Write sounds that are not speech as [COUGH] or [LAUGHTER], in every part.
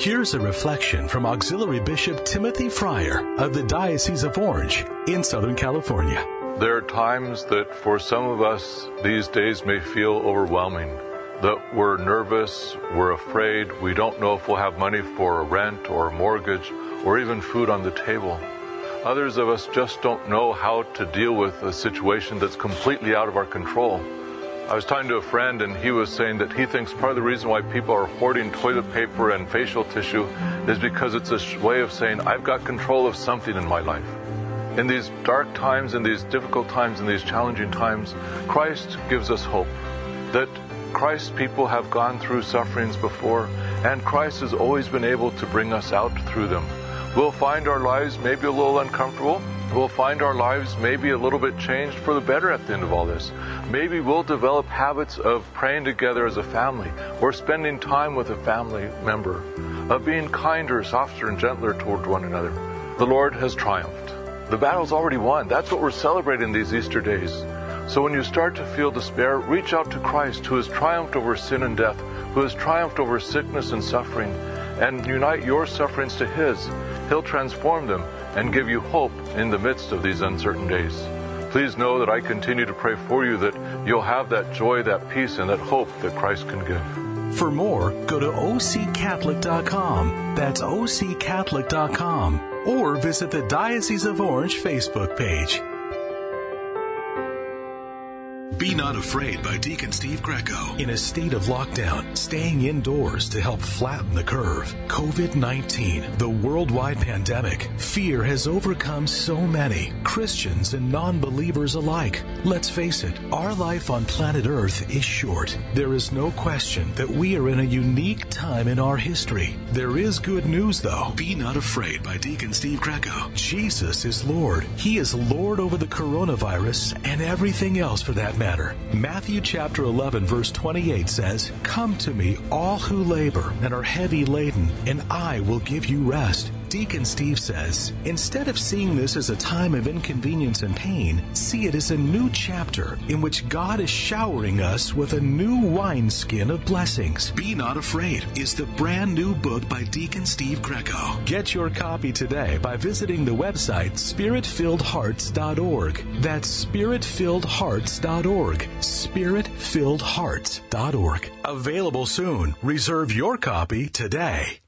Here's a reflection from Auxiliary Bishop Timothy Freyer of the Diocese of Orange in Southern California. There are times that for some of us these days may feel overwhelming. That we're nervous, we're afraid, we don't know if we'll have money for a rent or mortgage or even food on the table. Others of us just don't know how to deal with a situation that's completely out of our control. I was talking to a friend and he was saying that he thinks part of the reason why people are hoarding toilet paper and facial tissue is because it's a way of saying, I've got control of something in my life. In these dark times, in these difficult times, in these challenging times, Christ gives us hope that Christ's people have gone through sufferings before, and Christ has always been able to bring us out through them. We'll find our lives maybe a little uncomfortable. We'll find our lives maybe a little bit changed for the better at the end of all this. Maybe we'll develop habits of praying together as a family, or spending time with a family member, of being kinder, softer, and gentler toward one another. The Lord has triumphed. The battle's already won. That's what we're celebrating these Easter days. So when you start to feel despair, reach out to Christ who has triumphed over sin and death, who has triumphed over sickness and suffering, and unite your sufferings to His. He'll transform them and give you hope in the midst of these uncertain days. Please know that I continue to pray for you that you'll have that joy, that peace, and that hope that Christ can give. For more, go to occatholic.com. That's occatholic.com. Or visit the Diocese of Orange Facebook page. Be Not Afraid by Deacon Steve Greco. In a state of lockdown, staying indoors to help flatten the curve. COVID 19, the worldwide pandemic, fear has overcome so many, Christians and non believers alike. Let's face it, our life on planet Earth is short. There is no question that we are in a unique time in our history. There is good news, though. Be Not Afraid by Deacon Steve Greco. Jesus is Lord. He is Lord over the coronavirus and everything else for that matter. Matthew chapter 11 verse 28 says, Come to me, all who labor and are heavy laden, and I will give you rest. Deacon Steve says, instead of seeing this as a time of inconvenience and pain, see it as a new chapter in which God is showering us with a new wineskin of blessings. Be Not Afraid is the brand new book by Deacon Steve Greco. Get your copy today by visiting the website spiritfilledhearts.org. That's spiritfilledhearts.org. Spiritfilledhearts.org. Available soon. Reserve your copy today.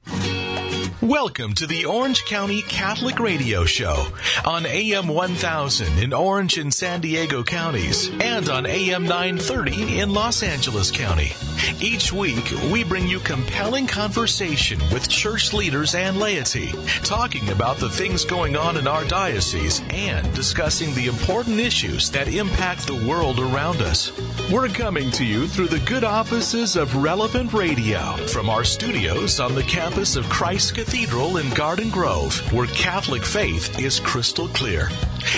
Welcome to the Orange County Catholic Radio Show on AM 1000 in Orange and San Diego counties and on AM 930 in Los Angeles County. Each week, we bring you compelling conversation with church leaders and laity, talking about the things going on in our diocese and discussing the important issues that impact the world around us. We're coming to you through the good offices of Relevant Radio from our studios on the campus of Christ Cathedral in Garden Grove, where Catholic faith is crystal clear.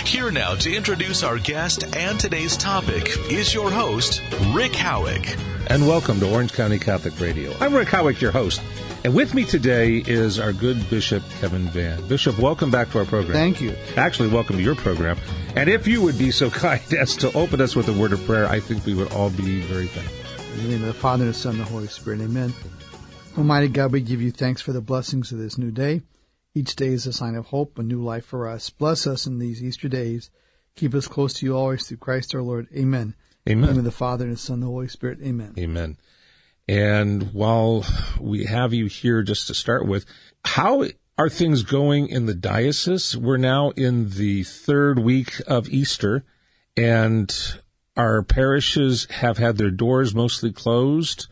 Here now to introduce our guest and today's topic is your host, Rick Howick. And welcome to Orange County Catholic Radio. I'm Rick Howick, your host. And with me today is our good Bishop Kevin Vann. Bishop, welcome back to our program. Thank you. Actually, welcome to your program. And if you would be so [LAUGHS] kind as to open us with a word of prayer, I think we would all be very thankful. In the name of the Father, and the Son, and the Holy Spirit. Amen. Almighty God, we give you thanks for the blessings of this new day. Each day is a sign of hope, a new life for us. Bless us in these Easter days. Keep us close to you always through Christ our Lord. Amen. Amen. In the name of the Father, and the Son, and the Holy Spirit. Amen. Amen. And while we have you here just to start with, how are things going in the diocese? We're now in the third week of Easter and our parishes have had their doors mostly closed.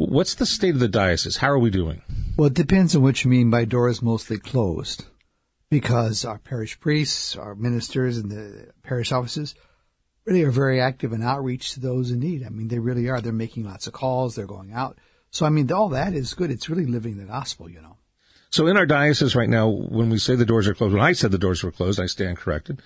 What's the state of the diocese? How are we doing? Well, it depends on what you mean by doors mostly closed. Because our parish priests, our ministers, and the parish offices really are very active in outreach to those in need. I mean, they really are. They're making lots of calls. They're going out. So, I mean, all that is good. It's really living the gospel, you know. So in our diocese right now, when we say the doors are closed, when I said the doors were closed, I stand corrected.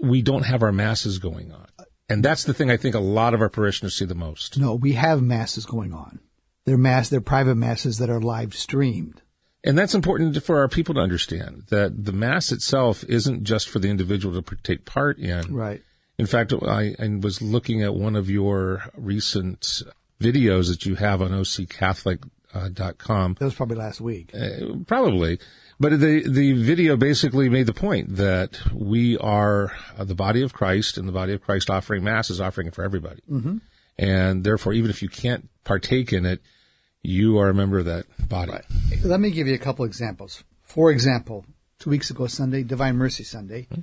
We don't have our masses going on. And that's the thing I think a lot of our parishioners see the most. No, we have masses going on. They're mass, they're private masses that are live streamed. And that's important for our people to understand that the mass itself isn't just for the individual to take part in. Right. In fact, I, I was looking at one of your recent videos that you have on OC Catholic uh, dot com. That was probably last week. Uh, probably. But the, the video basically made the point that we are uh, the body of Christ and the body of Christ offering mass is offering it for everybody. Mm-hmm. And therefore, even if you can't partake in it, you are a member of that body. Right. Let me give you a couple examples. For example, two weeks ago Sunday, Divine Mercy Sunday, mm-hmm.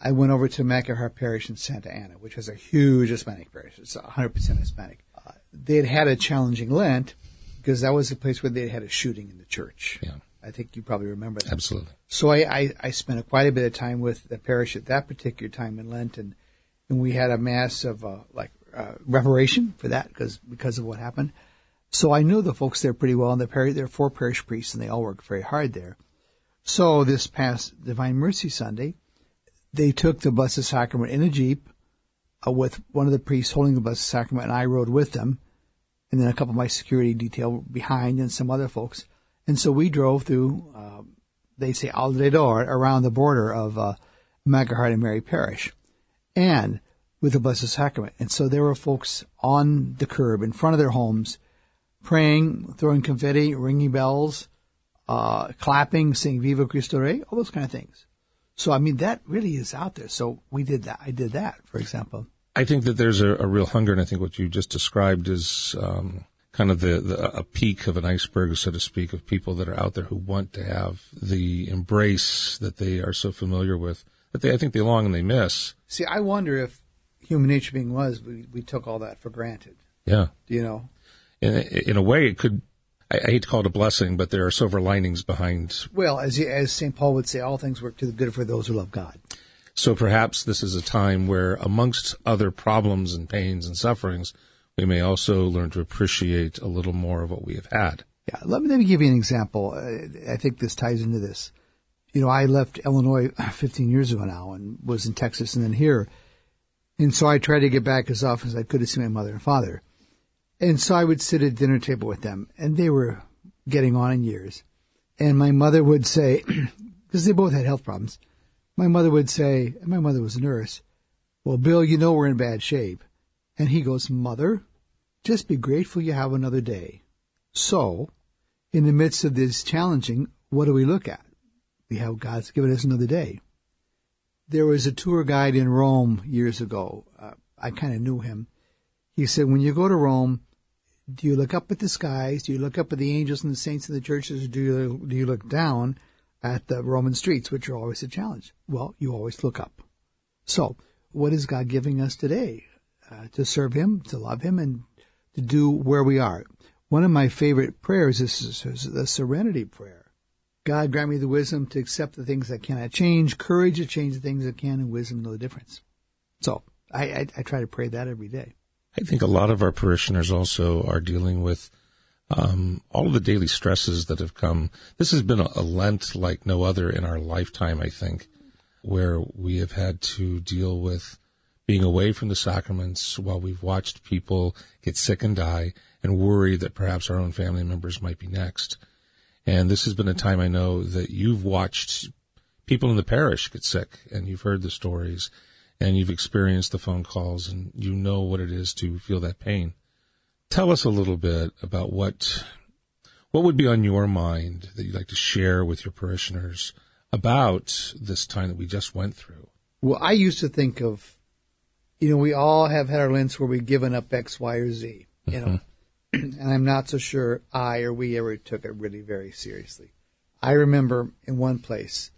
I went over to Immaculate Heart Parish in Santa Ana, which is a huge Hispanic parish. It's 100% Hispanic. Uh, they had had a challenging Lent because that was the place where they had a shooting in the church. Yeah. I think you probably remember that. Absolutely. So I, I, I spent a, quite a bit of time with the parish at that particular time in Lent, and, and we had a mass of uh, like uh, reparation for that because because of what happened. So I knew the folks there pretty well, and the parish, there are four parish priests, and they all work very hard there. So this past Divine Mercy Sunday, they took the Blessed Sacrament in a jeep uh, with one of the priests holding the Blessed Sacrament, and I rode with them, and then a couple of my security detail behind, and some other folks. And so we drove through, uh, they say alrededor, around the border of uh, Immaculate Heart and Mary Parish, and with the Blessed Sacrament. And so there were folks on the curb in front of their homes, praying, throwing confetti, ringing bells, uh, clapping, saying "Viva Cristo Rey," all those kind of things. So I mean that really is out there. So we did that. I did that, for example. I think that there's a, a real hunger, and I think what you just described is um, kind of the, the, a peak of an iceberg, so to speak, of people that are out there who want to have the embrace that they are so familiar with that they I think they long and they miss. See, I wonder if human nature being was we, we took all that for granted. Yeah, Do you know, in in a way, it could I, I, hate to call it a blessing, but there are silver linings behind. Well, as as St. Paul would say, all things work to the good for those who love God. So perhaps this is a time where, amongst other problems and pains and sufferings, we may also learn to appreciate a little more of what we have had. Yeah, let me, let me give you an example. I think this ties into this. You know, I left Illinois [LAUGHS] 15 years ago now and was in Texas and then here. And so I tried to get back as often as I could to see my mother and father. And so I would sit at dinner table with them, and they were getting on in years. And my mother would say, [CLEARS THROAT] because they both had health problems, my mother would say, and my mother was a nurse, Well, Bill, you know we're in bad shape. And he goes, Mother, just be grateful you have another day. So, in the midst of this challenging, what do we look at? We have God's given us another day. There was a tour guide in Rome years ago. Uh, I kind of knew him. He said, when you go to Rome, do you look up at the skies? Do you look up at the angels and the saints in the churches? Do you, do you look down at the Roman streets, which are always a challenge? Well, you always look up. So, what is God giving us today? Uh, to serve Him, to love Him, and to do where we are. One of my favorite prayers is, is the serenity prayer. God grant me the wisdom to accept the things that cannot change, courage to change the things that can, and wisdom to know the difference. So I, I, I try to pray that every day. I think a lot of our parishioners also are dealing with um, all of the daily stresses that have come. This has been a, a Lent like no other in our lifetime, I think, where we have had to deal with being away from the sacraments while we've watched people get sick and die and worry that perhaps our own family members might be next. And this has been a time I know that you've watched people in the parish get sick and you've heard the stories and you've experienced the phone calls and you know what it is to feel that pain. Tell us a little bit about what what would be on your mind that you'd like to share with your parishioners about this time that we just went through. Well, I used to think of, you know, we all have had our Lents where we've given up X, Y, or Z, you know, mm-hmm. [CLEARS THROAT] and I'm not so sure I or we ever took it really very seriously. I remember in one place,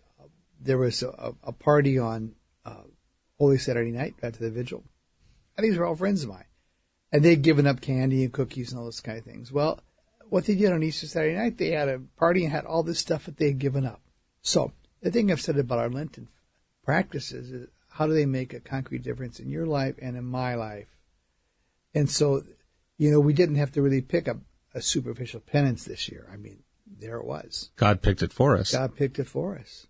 there was a, a party on Holy Saturday night after the vigil. And these were all friends of mine. And they'd given up candy and cookies and all those kind of things. Well, what they did on Easter Saturday night, they had a party and had all this stuff that they had given up. So the thing I've said about our Lenten practices is how do they make a concrete difference in your life and in my life? And so, you know, we didn't have to really pick up a superficial penance this year. I mean, there it was. God picked it for us. God picked it for us.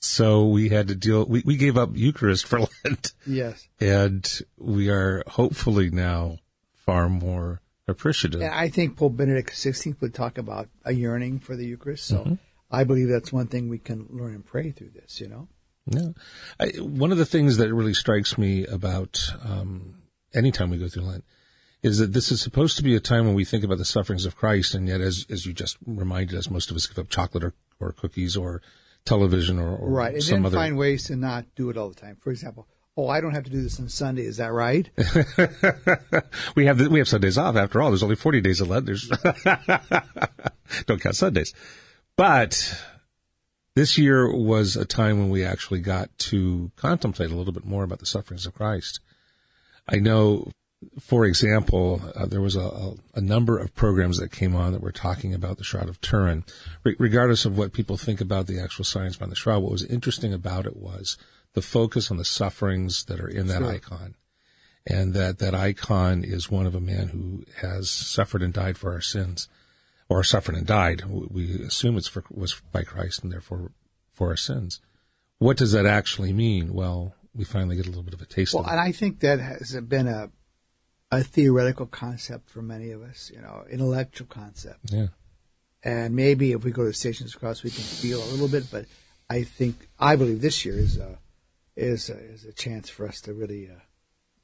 So we had to deal, we, we gave up Eucharist for [LAUGHS] Lent. Yes. And we are hopefully now far more appreciative. And I think Pope Benedict XVI would talk about a yearning for the Eucharist. So mm-hmm. I believe that's one thing we can learn and pray through this, you know? Yeah. I, one of the things that really strikes me about um, anytime we go through Lent is that this is supposed to be a time when we think about the sufferings of Christ, and yet, as as you just reminded us, most of us give up chocolate or, or cookies or television or, or right, and some then other. find ways to not do it all the time. For example, oh, I don't have to do this on Sunday. Is that right? [LAUGHS] we have the, we have Sundays off after all. There's only 40 days of Lent. There's [LAUGHS] don't count Sundays, but this year was a time when we actually got to contemplate a little bit more about the sufferings of Christ. I know for example, uh, there was a, a, number of programs that came on that were talking about the Shroud of Turin. Re- regardless of what people think about the actual science behind the shroud, what was interesting about it was the focus on the sufferings that are in that Sure. icon. And that, that icon is one of a man who has suffered and died for our sins, or suffered and died. We assume it's for, was by Christ and therefore for our sins. What does that actually mean? Well, we finally get a little bit of a taste Well, of it. and I think that has been a a theoretical concept for many of us, you know, intellectual concept. yeah. And maybe if we go to Stations Cross, we can feel a little bit. But I think I believe this year is a is a, is a chance for us to really uh,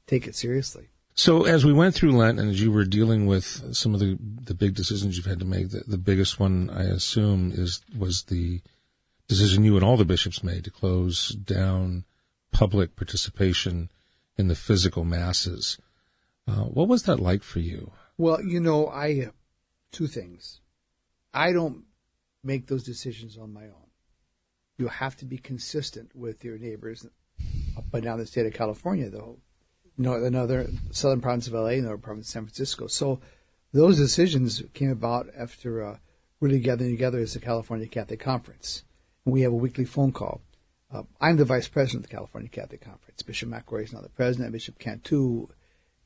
take it seriously. So as we went through Lent and as you were dealing with some of the, the big decisions you've had to make, the, the biggest one I assume is was the decision you and all the bishops made to close down public participation in the physical masses. Uh, what was that like for you? Well, you know, I uh, two things. I don't make those decisions on my own. You have to be consistent with your neighbors up and down the state of California, though. No, another southern province of LA, another province of San Francisco. So those decisions came about after uh, really gathering together as the California Catholic Conference. And we have a weekly phone call. Uh, I'm the vice president of the California Catholic Conference. Bishop McElroy is now the president. Bishop Cantu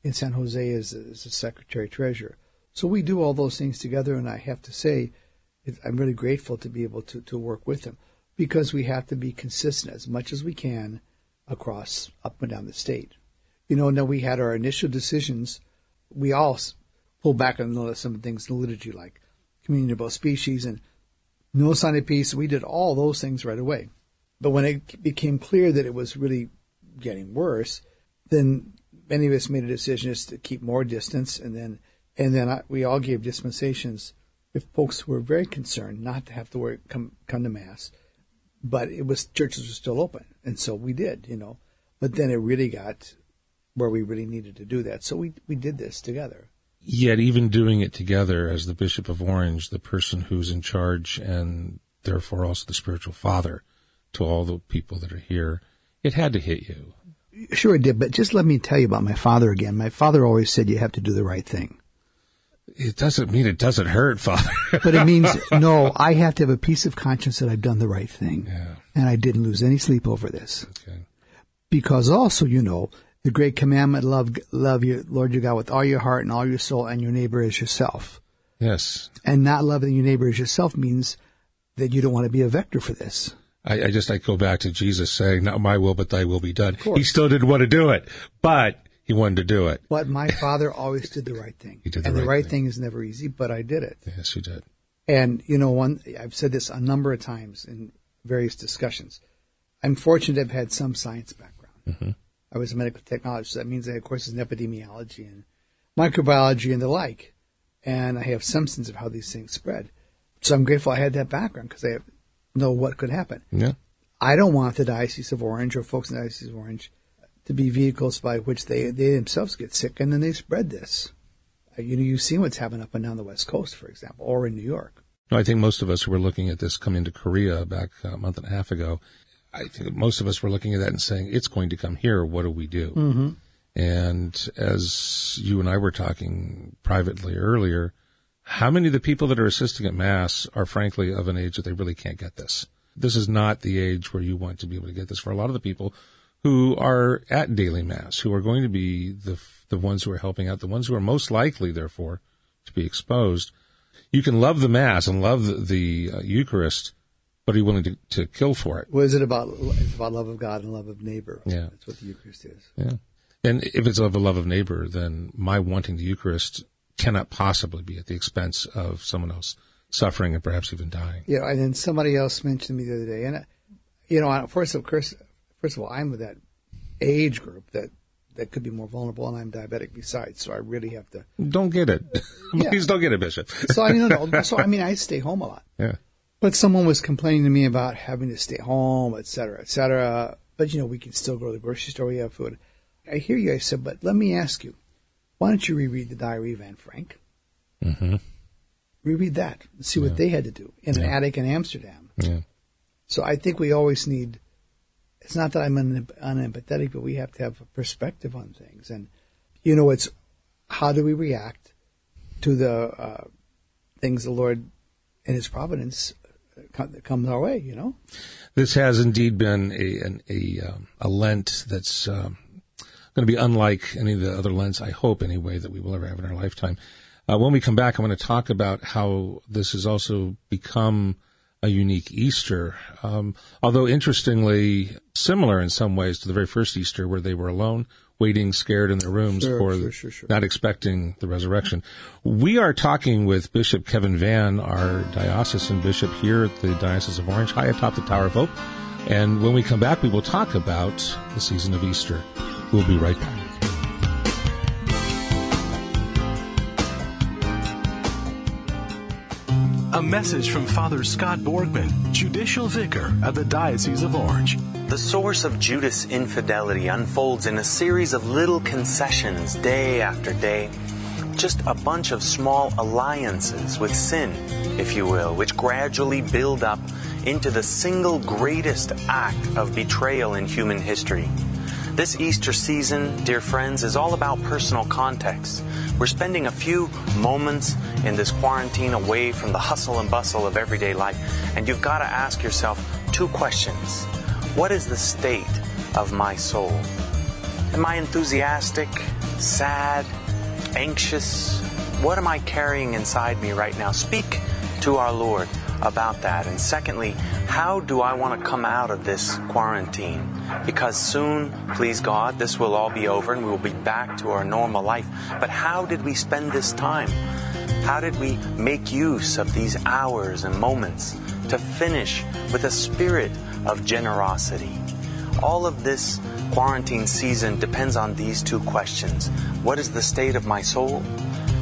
in San Jose is, is the secretary treasurer. So we do all those things together, and I have to say, I'm really grateful to be able to, to work with them because we have to be consistent as much as we can across up and down the state. You know, now we had our initial decisions. We all pulled back on some things in the liturgy, like communion of both species and no sign of peace. We did all those things right away. But when it became clear that it was really getting worse, then many of us made a decision just to keep more distance, and then and then I, we all gave dispensations if folks were very concerned not to have to worry, come come to mass, but it was churches were still open, and so we did, you know. But then it really got where we really needed to do that, so we we did this together. Yet even doing it together as the Bishop of Orange, the person who's in charge and therefore also the spiritual father to all the people that are here, it had to hit you. Sure, it did. But just let me tell you about my father again. My father always said you have to do the right thing. It doesn't mean it doesn't hurt, Father. [LAUGHS] But it means, [LAUGHS] no, I have to have a peace of conscience that I've done the right thing. Yeah. And I didn't lose any sleep over this. okay. Because also, you know, the great commandment, love, love your Lord your God with all your heart and all your soul and your neighbor as yourself. Yes. And not loving your neighbor as yourself means that you don't want to be a vector for this. I, I just I go back to Jesus saying, "Not my will, but Thy will be done." He still didn't want to do it, but he wanted to do it. But my father always did the right thing. [LAUGHS] He did the and the right right thing. thing is never easy, but I did it. Yes, he did. And you know, one I've said this a number of times in various discussions. I'm fortunate to have had some science background. Mm-hmm. I was a medical technologist. So that means I had courses in epidemiology and microbiology and the like. And I have some sense of how these things spread. So I'm grateful I had that background because I know what could happen. Yeah. I don't want the Diocese of Orange or folks in the Diocese of Orange to be vehicles by which they, they themselves get sick and then they spread this. Uh, You know, you've seen what's happened up and down the West Coast, for example, or in New York. No, I think most of us who were looking at this coming to Korea back a month and a half ago, I think most of us were looking at that and saying, it's going to come here. What do we do? Mm-hmm. And as you and I were talking privately earlier, how many of the people that are assisting at Mass are frankly of an age that they really can't get this? This is not the age where you want to be able to get this for a lot of the people who are at daily Mass, who are going to be the, the ones who are helping out, the ones who are most likely, therefore, to be exposed you can love the mass and love the, the uh, Eucharist, but are you willing to, to kill for it? Well, is it about? It's about love of God and love of neighbor. Yeah. That's what the Eucharist is. Yeah. And if it's of a love of neighbor, then my wanting the Eucharist cannot possibly be at the expense of someone else suffering and perhaps even dying. Know, and then somebody else mentioned to me the other day, and uh, you know, first of course, first of all, I'm with that age group that that could be more vulnerable, and I'm diabetic besides, so I really have to. Don't get it. [LAUGHS] Yeah. Please don't get it, Bishop. So I don't know. [LAUGHS] So I mean, I stay home a lot. yeah. But someone was complaining to me about having to stay home, et cetera, et cetera. But you know, we can still go to the grocery store. We have food. I hear you. I said, but let me ask you, why don't you reread the Diary of Anne Frank? Mm-hmm. Reread that and see what they had to do in an attic in Amsterdam. Yeah. So I think we always need. It's not that I'm un- unempathetic, but we have to have a perspective on things, and you know, it's how do we react to the uh, things the Lord and His providence uh, comes our way. You know. This has indeed been a an, a um, a Lent that's um, going to be unlike any of the other Lents. I hope anyway that we will ever have in our lifetime. Uh, when we come back, I'm going to talk about how this has also become a unique Easter. Um, although interestingly similar in some ways to the very first Easter, where they were alone, waiting, scared in their rooms Sure, for sure, sure. not expecting the resurrection. We are talking with Bishop Kevin Vann, our diocesan bishop here at the Diocese of Orange, high atop the Tower of Hope. And when we come back, we will talk about the season of Easter. We'll be right back. A message from Father Scott Borgman, Judicial Vicar of the Diocese of Orange. The source of Judas' infidelity unfolds in a series of little concessions day after day. Just a bunch of small alliances with sin, if you will, which gradually build up into the single greatest act of betrayal in human history. This Easter season, dear friends, is all about personal context. We're spending a few moments in this quarantine away from the hustle and bustle of everyday life, and you've got to ask yourself two questions. What is the state of my soul? Am I enthusiastic, sad, anxious? What am I carrying inside me right now? Speak to our Lord about that. And secondly, how do I want to come out of this quarantine? Because soon, please God, this will all be over and we will be back to our normal life. But how did we spend this time? How did we make use of these hours and moments to finish with a spirit of generosity? All of this quarantine season depends on these two questions. What is the state of my soul?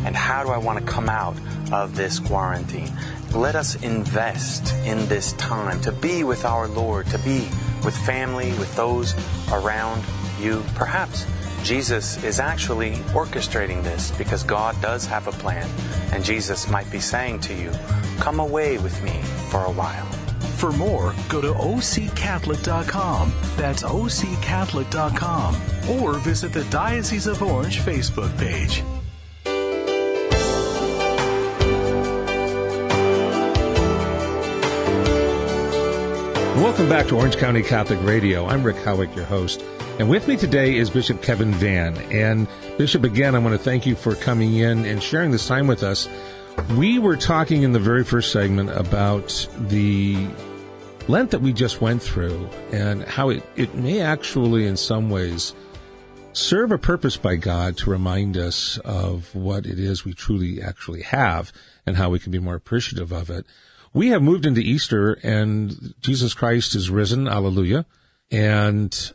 And how do I want to come out of this quarantine? Let us invest in this time to be with our Lord, to be with family, with those around you. Perhaps Jesus is actually orchestrating this because God does have a plan. And Jesus might be saying to you, Come away with me for a while. For more, go to occatholic.com. That's occatholic.com. Or visit the Diocese of Orange Facebook page. Welcome back to Orange County Catholic Radio. I'm Rick Howick, your host. And with me today is Bishop Kevin Vann. And Bishop, again, I want to thank you for coming in and sharing this time with us. We were talking in the very first segment about the Lent that we just went through and how it, it may actually, in some ways, serve a purpose by God to remind us of what it is we truly actually have and how we can be more appreciative of it. We have moved into Easter and Jesus Christ is risen. Alleluia. And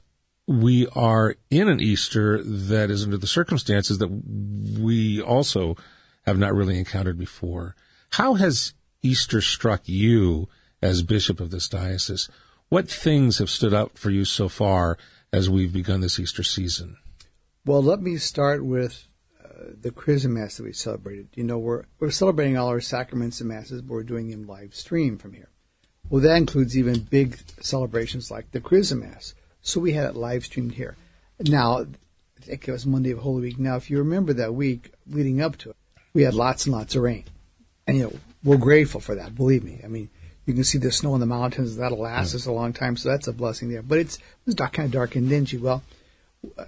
we are in an Easter that is under the circumstances that we also have not really encountered before. How has Easter struck you as bishop of this diocese? What things have stood out for you so far as we've begun this Easter season? Well, let me start with the Chrism Mass that we celebrated. You know, we're we're celebrating all our sacraments and masses, but we're doing them live stream from here. Well, that includes even big celebrations like the Chrism Mass. So we had it live streamed here. Now, I think it was Monday of Holy Week. Now, if you remember that week leading up to it, we had lots and lots of rain, and you know we're grateful for that. Believe me. I mean, you can see the snow in the mountains. That'll last us a long time, so that's a blessing there. But it's it was dark, kind of dark and dingy. Well,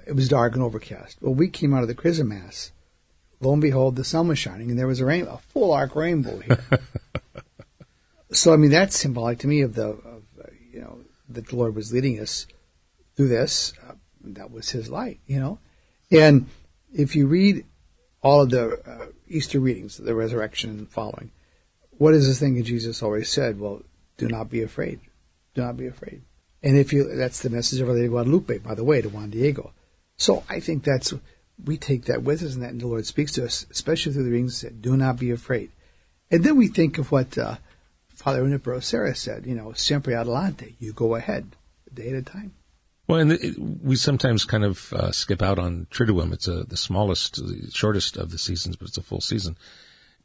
it was dark and overcast. Well, we came out of the Chrism Mass. Lo and behold, the sun was shining, and there was a rain, a full arc rainbow here. [LAUGHS] so, I mean, that's symbolic to me of the, of, uh, you know, that the Lord was leading us through this. Uh, that was His light, you know. And if you read all of the uh, Easter readings, the resurrection and following, what is the thing that Jesus always said? Well, do not be afraid. Do not be afraid. And if you, that's the message of Our Lady of Guadalupe, by the way, to Juan Diego. So I think that's we take that with us, and that the Lord speaks to us, especially through the readings. Said, "Do not be afraid," and then we think of what uh, Father Junipero Serra said. You know, "Siempre adelante," you go ahead, a day at a time. Well, and it, we sometimes kind of uh, skip out on Triduum. It's a, the smallest, the shortest of the seasons, but it's a full season.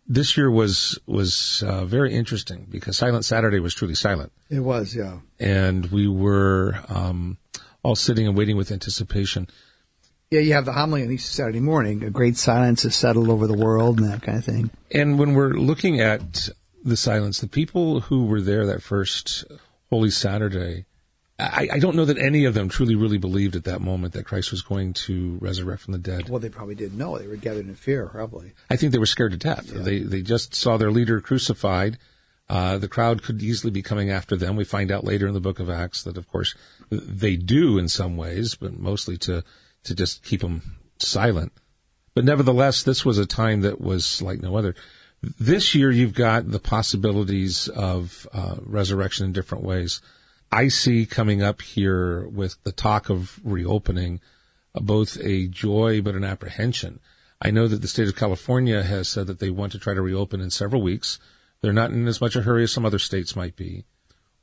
This year was was uh, very interesting because Silent Saturday was truly silent. It was, yeah. And we were um, all sitting and waiting with anticipation. Yeah, you have the homily on Easter Saturday morning. A great silence has settled over the world and that kind of thing. And when we're looking at the silence, the people who were there that first Holy Saturday, I, I, don't know that any of them truly, really believed at that moment that Christ was going to resurrect from the dead. Well, they probably didn't know. They were gathered in fear, probably. I think they were scared to death. Yeah. They they just saw their leader crucified. Uh, the crowd could easily be coming after them. We find out later in the book of Acts that, of course, they do in some ways, but mostly to to just keep them silent. But nevertheless, this was a time that was like no other. This year, you've got the possibilities of uh, resurrection in different ways. I see coming up here with the talk of reopening uh, both a joy but an apprehension. I know that the state of California has said that they want to try to reopen in several weeks. They're not in as much a hurry as some other states might be.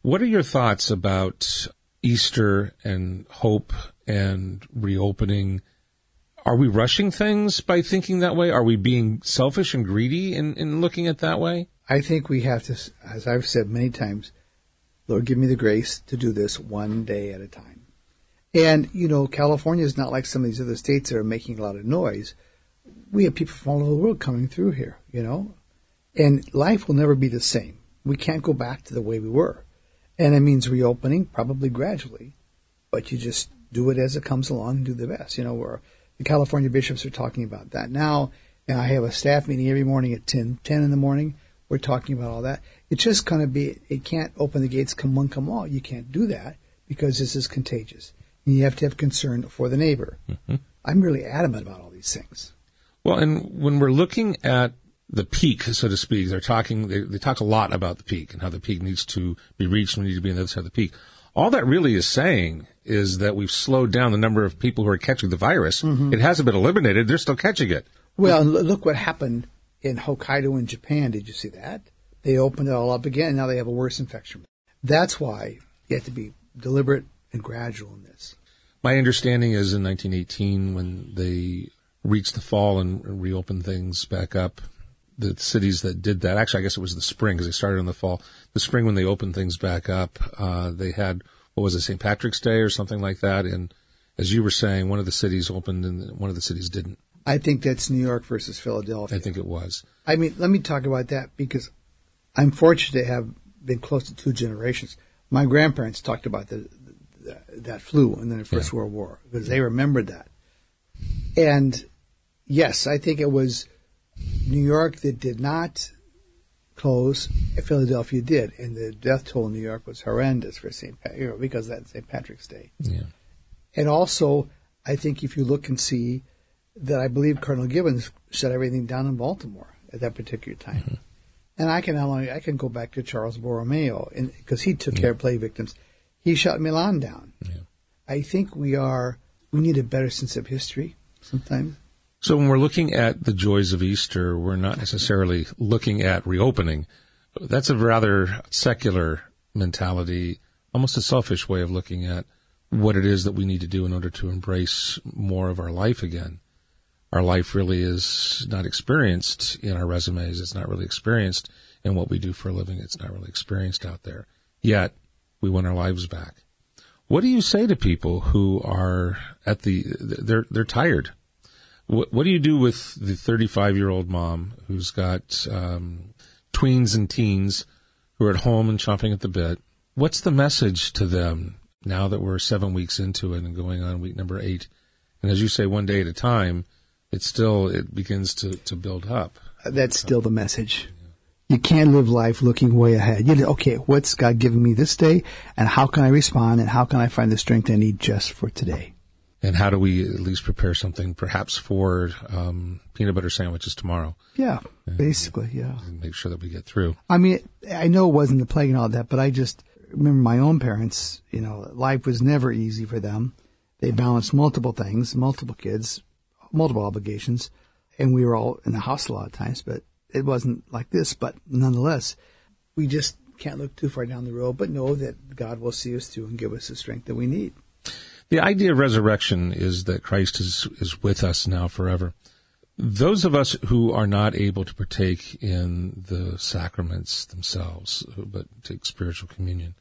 What are your thoughts about Easter and hope and reopening. Are we rushing things by thinking that way? Are we being selfish and greedy in, in looking at that way? I think we have to, as I've said many times, Lord, give me the grace to do this one day at a time. And, you know, California is not like some of these other states that are making a lot of noise. We have people from all over the world coming through here, you know, and life will never be the same. We can't go back to the way we were. And it means reopening, probably gradually, but you just do it as it comes along and do the best. You know, where the California bishops are talking about that now. And I have a staff meeting every morning at 10, 10 in the morning. We're talking about all that. It's just going to be, it can't open the gates, come one, come all. You can't do that because this is contagious. And you have to have concern for the neighbor. Mm-hmm. I'm really adamant about all these things. Well, and when we're looking at the peak, so to speak, they're talking, they, they talk a lot about the peak and how the peak needs to be reached. We need to be on the other side of the peak. All that really is saying is that we've slowed down the number of people who are catching the virus. Mm-hmm. It hasn't been eliminated. They're still catching it. Well, look what happened in Hokkaido in Japan. Did you see that? They opened it all up again. Now they have a worse infection. That's why you have to be deliberate and gradual in this. My understanding is in 1918, when they reached the fall and reopened things back up, the cities that did that, actually, I guess it was the spring because they started in the fall. The spring when they opened things back up, uh, they had what was it, St. Patrick's Day or something like that. And as you were saying, one of the cities opened and one of the cities didn't. I think that's New York versus Philadelphia. I think it was. I mean, let me talk about that because I'm fortunate to have been close to two generations. My grandparents talked about the, the that flu in the First yeah. World War because they remembered that. And yes, I think it was New York that did not close. Philadelphia did, and the death toll in New York was horrendous for St. Pat, you know, because that's St. Patrick's Day. Yeah. And also, I think if you look and see that I believe Cardinal Gibbons shut everything down in Baltimore at that particular time. Mm-hmm. And I can only I can go back to Charles Borromeo because he took yeah. care of plague victims. He shut Milan down. Yeah. I think we are we need a better sense of history sometimes. So when we're looking at the joys of Easter, we're not necessarily looking at reopening. That's a rather secular mentality, almost a selfish way of looking at what it is that we need to do in order to embrace more of our life again. Our life really is not experienced in our resumes. It's not really experienced in what we do for a living. It's not really experienced out there. Yet we want our lives back. What do you say to people who are at the, they're, they're tired what, what do you do with the 35 year old mom who's got um, tweens and teens who are at home and chomping at the bit? What's the message to them now that we're seven weeks into it and going on week number eight? And as you say, one day at a time, it still it begins to, to build up. That's still the message. You can't live life looking way ahead. You okay, what's God giving me this day, and how can I respond, and how can I find the strength I need just for today? And how do we at least prepare something perhaps for um, peanut butter sandwiches tomorrow? Yeah, basically, yeah. make sure that we get through. I mean, I know it wasn't the plague and all that, but I just remember my own parents. You know, life was never easy for them. They balanced multiple things, multiple kids, multiple obligations, and we were all in the house a lot of times, but it wasn't like this. But nonetheless, we just can't look too far down the road, but know that God will see us through and give us the strength that we need. The idea of resurrection is that Christ is, is with us now forever. Those of us who are not able to partake in the sacraments themselves, but take spiritual communion,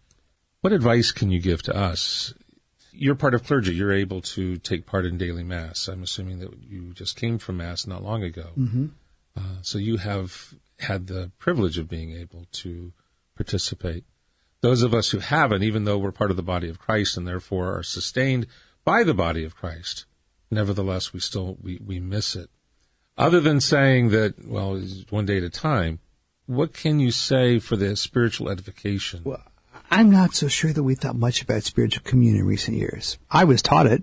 what advice can you give to us? You're part of clergy. You're able to take part in daily mass. I'm assuming that you just came from mass not long ago. Mm-hmm. Uh, so you have had the privilege of being able to participate. Those of us who haven't, even though we're part of the body of Christ and therefore are sustained by the body of Christ, nevertheless we still we, we miss it. Other than saying that, well, one day at a time, what can you say for the spiritual edification? Well, I'm not so sure that we've thought much about spiritual communion in recent years. I was taught it,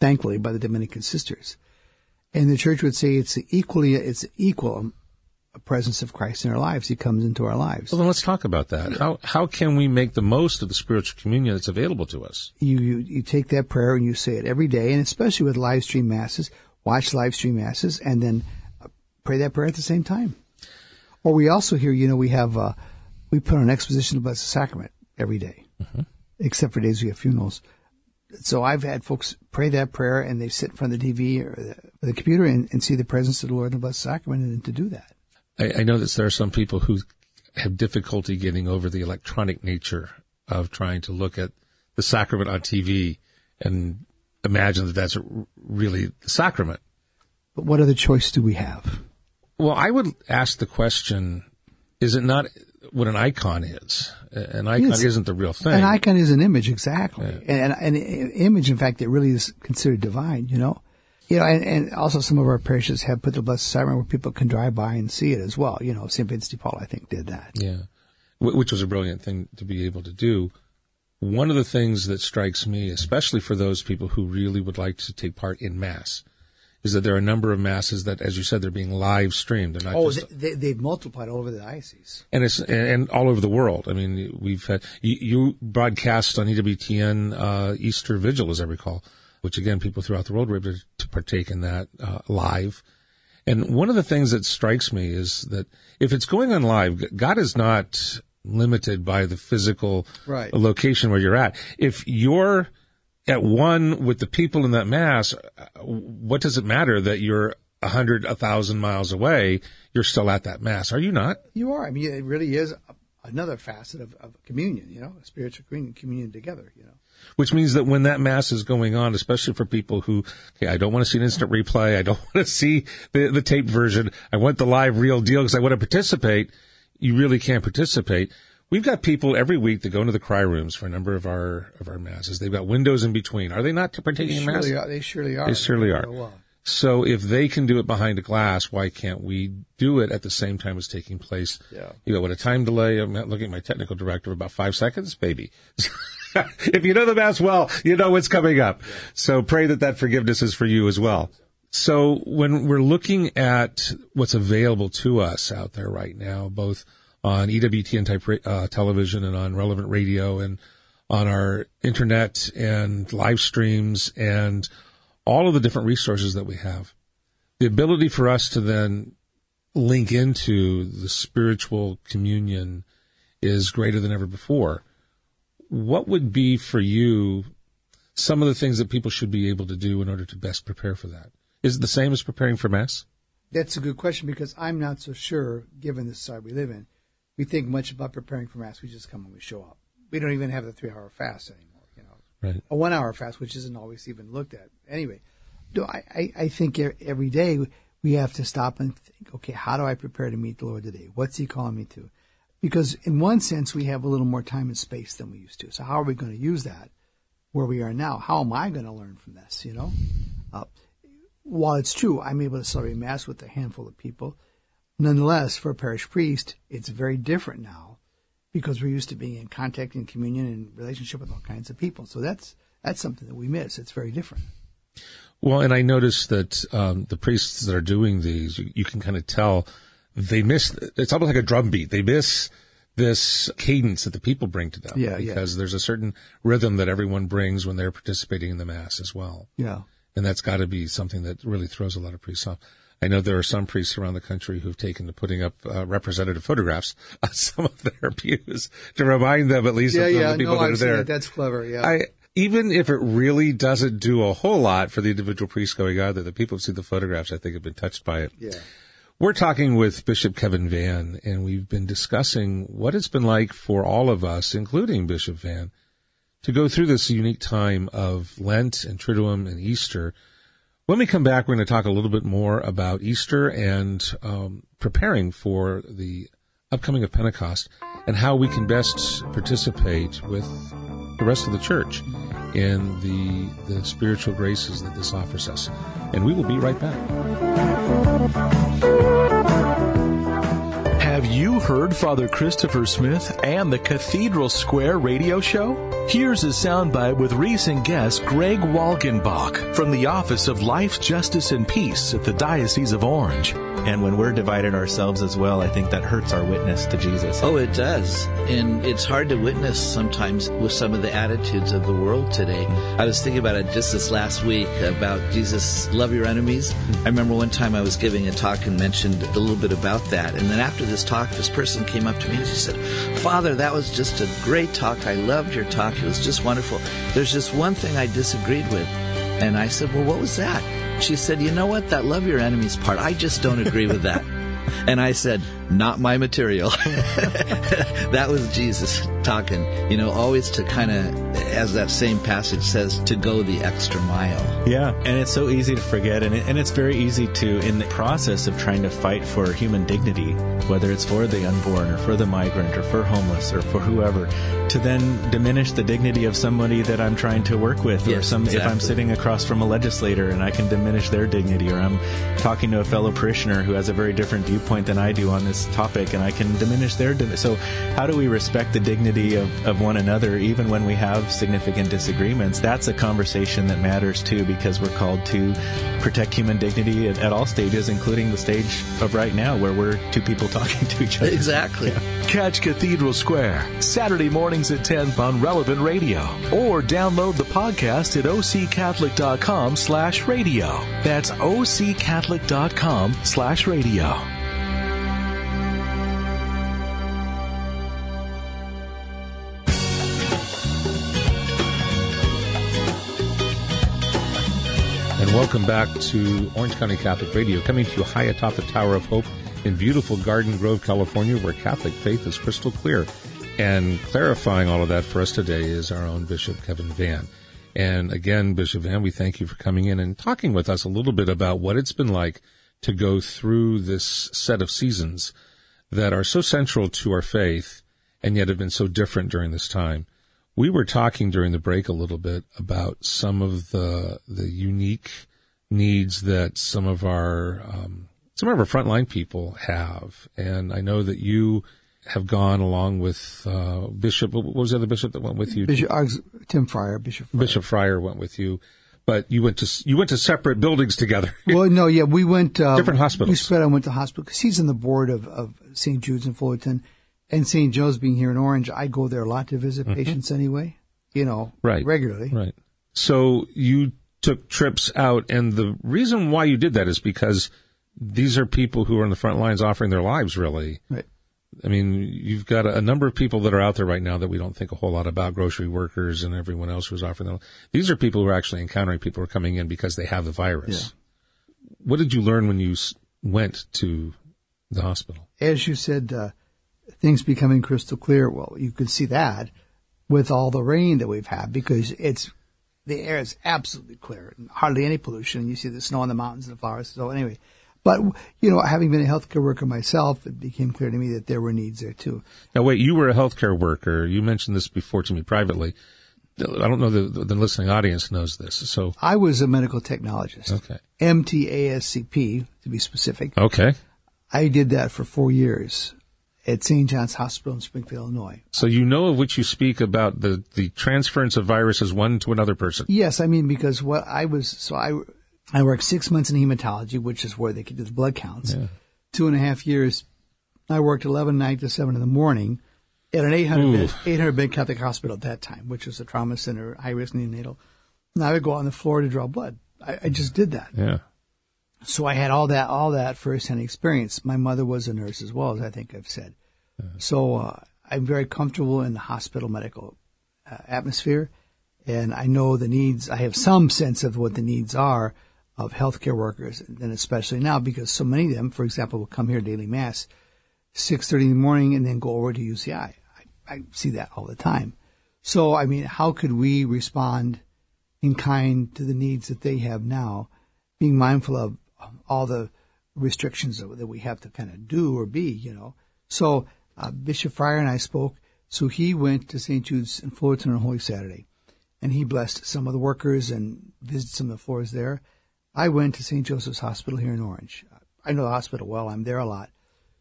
thankfully, by the Dominican sisters. And the church would say it's equally, it's equal presence of Christ in our lives. He comes into our lives. Well, then let's talk about that. How, how can we make the most of the spiritual communion that's available to us? You, you, you take that prayer and you say it every day, and especially with live stream masses, watch live stream masses, and then uh, pray that prayer at the same time. Or we also hear, you know, we have, uh, we put on an exposition of the Blessed Sacrament every day, mm-hmm. except for days we have funerals. So I've had folks pray that prayer and they sit in front of the TV or the, or the computer and, and, see the presence of the Lord in the Blessed Sacrament and to do that. I, I know that there are some people who have difficulty getting over the electronic nature of trying to look at the sacrament on TV and imagine that that's really the sacrament. But what other choice do we have? Well, I would ask the question, is it not what an icon is? An icon isn't the real thing. An icon is an image, exactly. Yeah. And, and, an image, in fact, that really is considered divine, you know? You know, and, and also some of our parishes have put the Blessed Sacrament where people can drive by and see it as well. You know, St. Vincent de Paul, I think, did that. Yeah. Which was a brilliant thing to be able to do. One of the things that strikes me, especially for those people who really would like to take part in Mass, is that there are a number of masses that, as you said, they're being live streamed. They're not oh, just, they, they've multiplied all over the diocese, and it's and all over the world. I mean, we've had you, you broadcast on EWTN uh, Easter Vigil, as I recall, which again, people throughout the world were able to partake in that uh, live. And one of the things that strikes me is that if it's going on live, God is not limited by the physical right. location where you're at. If you're at one with the people in that mass, what does it matter that you're a hundred, a thousand miles away? You're still at that mass, are you not? You are. I mean, it really is another facet of, of communion. You know, spiritual communion, communion together. You know which means that when that mass is going on, especially for people who, okay, I don't want to see an instant replay. I don't [LAUGHS] want to see the, the tape version. I want the live real deal because I want to participate. You really can't participate. We've got people every week that go into the cry rooms for a number of our, of our masses. They've got windows in between. Are they not partaking they in mass? Are. They surely are. They surely are. Oh, so if they can do it behind a glass, why can't we do it at the same time as taking place? Yeah. You know, with a time delay, I'm looking at my technical director about five seconds, baby. [LAUGHS] [LAUGHS] if you know the mass well, you know what's coming up. So pray that that forgiveness is for you as well. So when we're looking at what's available to us out there right now, both on EWTN type uh, television and on relevant radio and on our internet and live streams and all of the different resources that we have, the ability for us to then link into the spiritual communion is greater than ever before what would be for you some of the things that people should be able to do in order to best prepare for that? Is it the same as preparing for Mass? That's a good question because I'm not so sure, given the society we live in. We think much about preparing for Mass. We just come and we show up. We don't even have the three hour fast anymore, you know. Right. A one hour fast, which isn't always even looked at. Anyway, do I, I, I think every day we have to stop and think, okay, how do I prepare to meet the Lord today? What's He calling me to? Because in one sense we have a little more time and space than we used to. So how are we going to use that where we are now? How am I going to learn from this? You know, uh, while it's true I'm able to celebrate mass with a handful of people, nonetheless for a parish priest it's very different now because we're used to being in contact and communion and relationship with all kinds of people. So that's that's something that we miss. It's very different. Well, and I noticed that um, the priests that are doing these, you, you can kind of tell they miss. It's almost like a drum beat. They miss this cadence that the people bring to them. Yeah, yeah. because there's a certain rhythm that everyone brings when they're participating in the mass as well. Yeah. And that's got to be something that really throws a lot of priests off. I know there are some priests around the country who've taken to putting up uh, representative photographs [LAUGHS] on some of their pews to remind them at least Yeah, of the people No, that I've are there. that. That's clever. Yeah. I even if it really doesn't do a whole lot for the individual priests going on there, the people who see the photographs, I think, have been touched by it. yeah. We're talking with Bishop Kevin Vann, and we've been discussing what it's been like for all of us, including Bishop Vann, to go through this unique time of Lent and Triduum and Easter. When we come back, we're going to talk a little bit more about Easter and um, preparing for the upcoming of Pentecost and how we can best participate with the rest of the church in the the spiritual graces that this offers us. And we will be right back. Have you heard Father Christopher Smith and the Cathedral Square radio show? Here's a soundbite with recent guest Greg Walgenbach from the Office of Life, Justice, and Peace at the Diocese of Orange. And when we're divided ourselves as well, I think that hurts our witness to Jesus. Oh, it does. And it's hard to witness sometimes with some of the attitudes of the world today. Mm-hmm. I was thinking about it just this last week about Jesus, love your enemies. Mm-hmm. I remember one time I was giving a talk and mentioned a little bit about that. And then after this talk, this person came up to me and she said, Father, that was just a great talk. I loved your talk. It was just wonderful. There's just one thing I disagreed with. And I said, Well, what was that? She said, You know what? That love your enemies part, I just don't agree with that. [LAUGHS] And I said, Not my material. [LAUGHS] that was Jesus talking, you know, always to kind of, as that same passage says, to go the extra mile. Yeah, and it's so easy to forget, and, it, and it's very easy to, in the process of trying to fight for human dignity, whether it's for the unborn or for the migrant or for homeless or for whoever, to then diminish the dignity of somebody that I'm trying to work with, or Yes, some if I'm sitting across from a legislator and I can diminish their dignity, or I'm talking to a fellow parishioner who has a very different viewpoint than I do on this topic, and I can diminish their. So, how do we respect the dignity of, of one another, even when we have significant disagreements? That's a conversation that matters too, because we're called to protect human dignity at, at all stages, including the stage of right now, where we're two people [LAUGHS] talking to each other. Exactly. Catch Cathedral Square Saturday mornings at 10 on Relevant Radio or download the podcast at occatholic.com slash radio. That's occatholic.com slash radio. And welcome back to Orange County Catholic Radio, coming to you high atop the Tower of Hope in beautiful Garden Grove, California, where Catholic faith is crystal clear. And clarifying all of that for us today is our own Bishop Kevin Vann. And again, Bishop Vann, we thank you for coming in and talking with us a little bit about what it's been like to go through this set of seasons that are so central to our faith and yet have been so different during this time. We were talking during the break a little bit about some of the the unique needs that some of our um, some of our frontline people have, and I know that you have gone along with uh, Bishop. What was the other bishop that went with you? Bishop Tim Freyer, Bishop. Freyer. Bishop Freyer went with you, but you went to you went to separate buildings together. [LAUGHS] Well, no, yeah, we went uh, Different hospitals. We spread. I went to hospital because he's on the board of, of St. Jude's in Fullerton, and St. Joe's being here in Orange. I go there a lot to visit patients anyway. You know, Mm-hmm. Right. regularly. Right. So you took trips out, and the reason why you did that is because these are people who are on the front lines offering their lives, really. Right. I mean, you've got a, a number of people that are out there right now that we don't think a whole lot about, grocery workers and everyone else who's offering them. These are people who are actually encountering people who are coming in because they have the virus. What did you learn when you went to the hospital? As you said, uh, things becoming crystal clear. Well, you can see that with all the rain that we've had because it's the air is absolutely clear, and hardly any pollution. You see the snow on the mountains and the flowers. So anyway, but you know, having been a healthcare worker myself, it became clear to me that there were needs there too. Now, wait, you were a healthcare worker. You mentioned this before to me privately. I don't know the, the listening audience knows this. So, I was a medical technologist. okay. MTASCP to be specific. Okay. I did that for four years at St. John's Hospital in Springfield, Illinois. So you know of which you speak about the, the transference of viruses one to another person. Yes, I mean because what I was so I I worked six months in hematology, which is where they could do the blood counts. Two and a half years, I worked eleven night to seven in the morning, at an 800 bed, 800 bed Catholic hospital at that time, which was a trauma center, high risk neonatal. And I would go on the floor to draw blood. I, I just did that. Yeah. So I had all that, all that firsthand experience. My mother was a nurse as well, as I think I've said. So uh, I'm very comfortable in the hospital medical uh, atmosphere, and I know the needs. I have some sense of what the needs are of healthcare workers, and especially now because so many of them, for example, will come here daily mass, six thirty in the morning, and then go over to UCI. I, I see that all the time. So I mean, how could we respond in kind to the needs that they have now, being mindful of all the restrictions that, that we have to kind of do or be, you know? So uh, Bishop Freyer and I spoke. So he went to St. Jude's in Fullerton on Holy Saturday, and he blessed some of the workers and visited some of the floors there. I went to St. Joseph's Hospital here in Orange. I know the hospital well. I'm there a lot.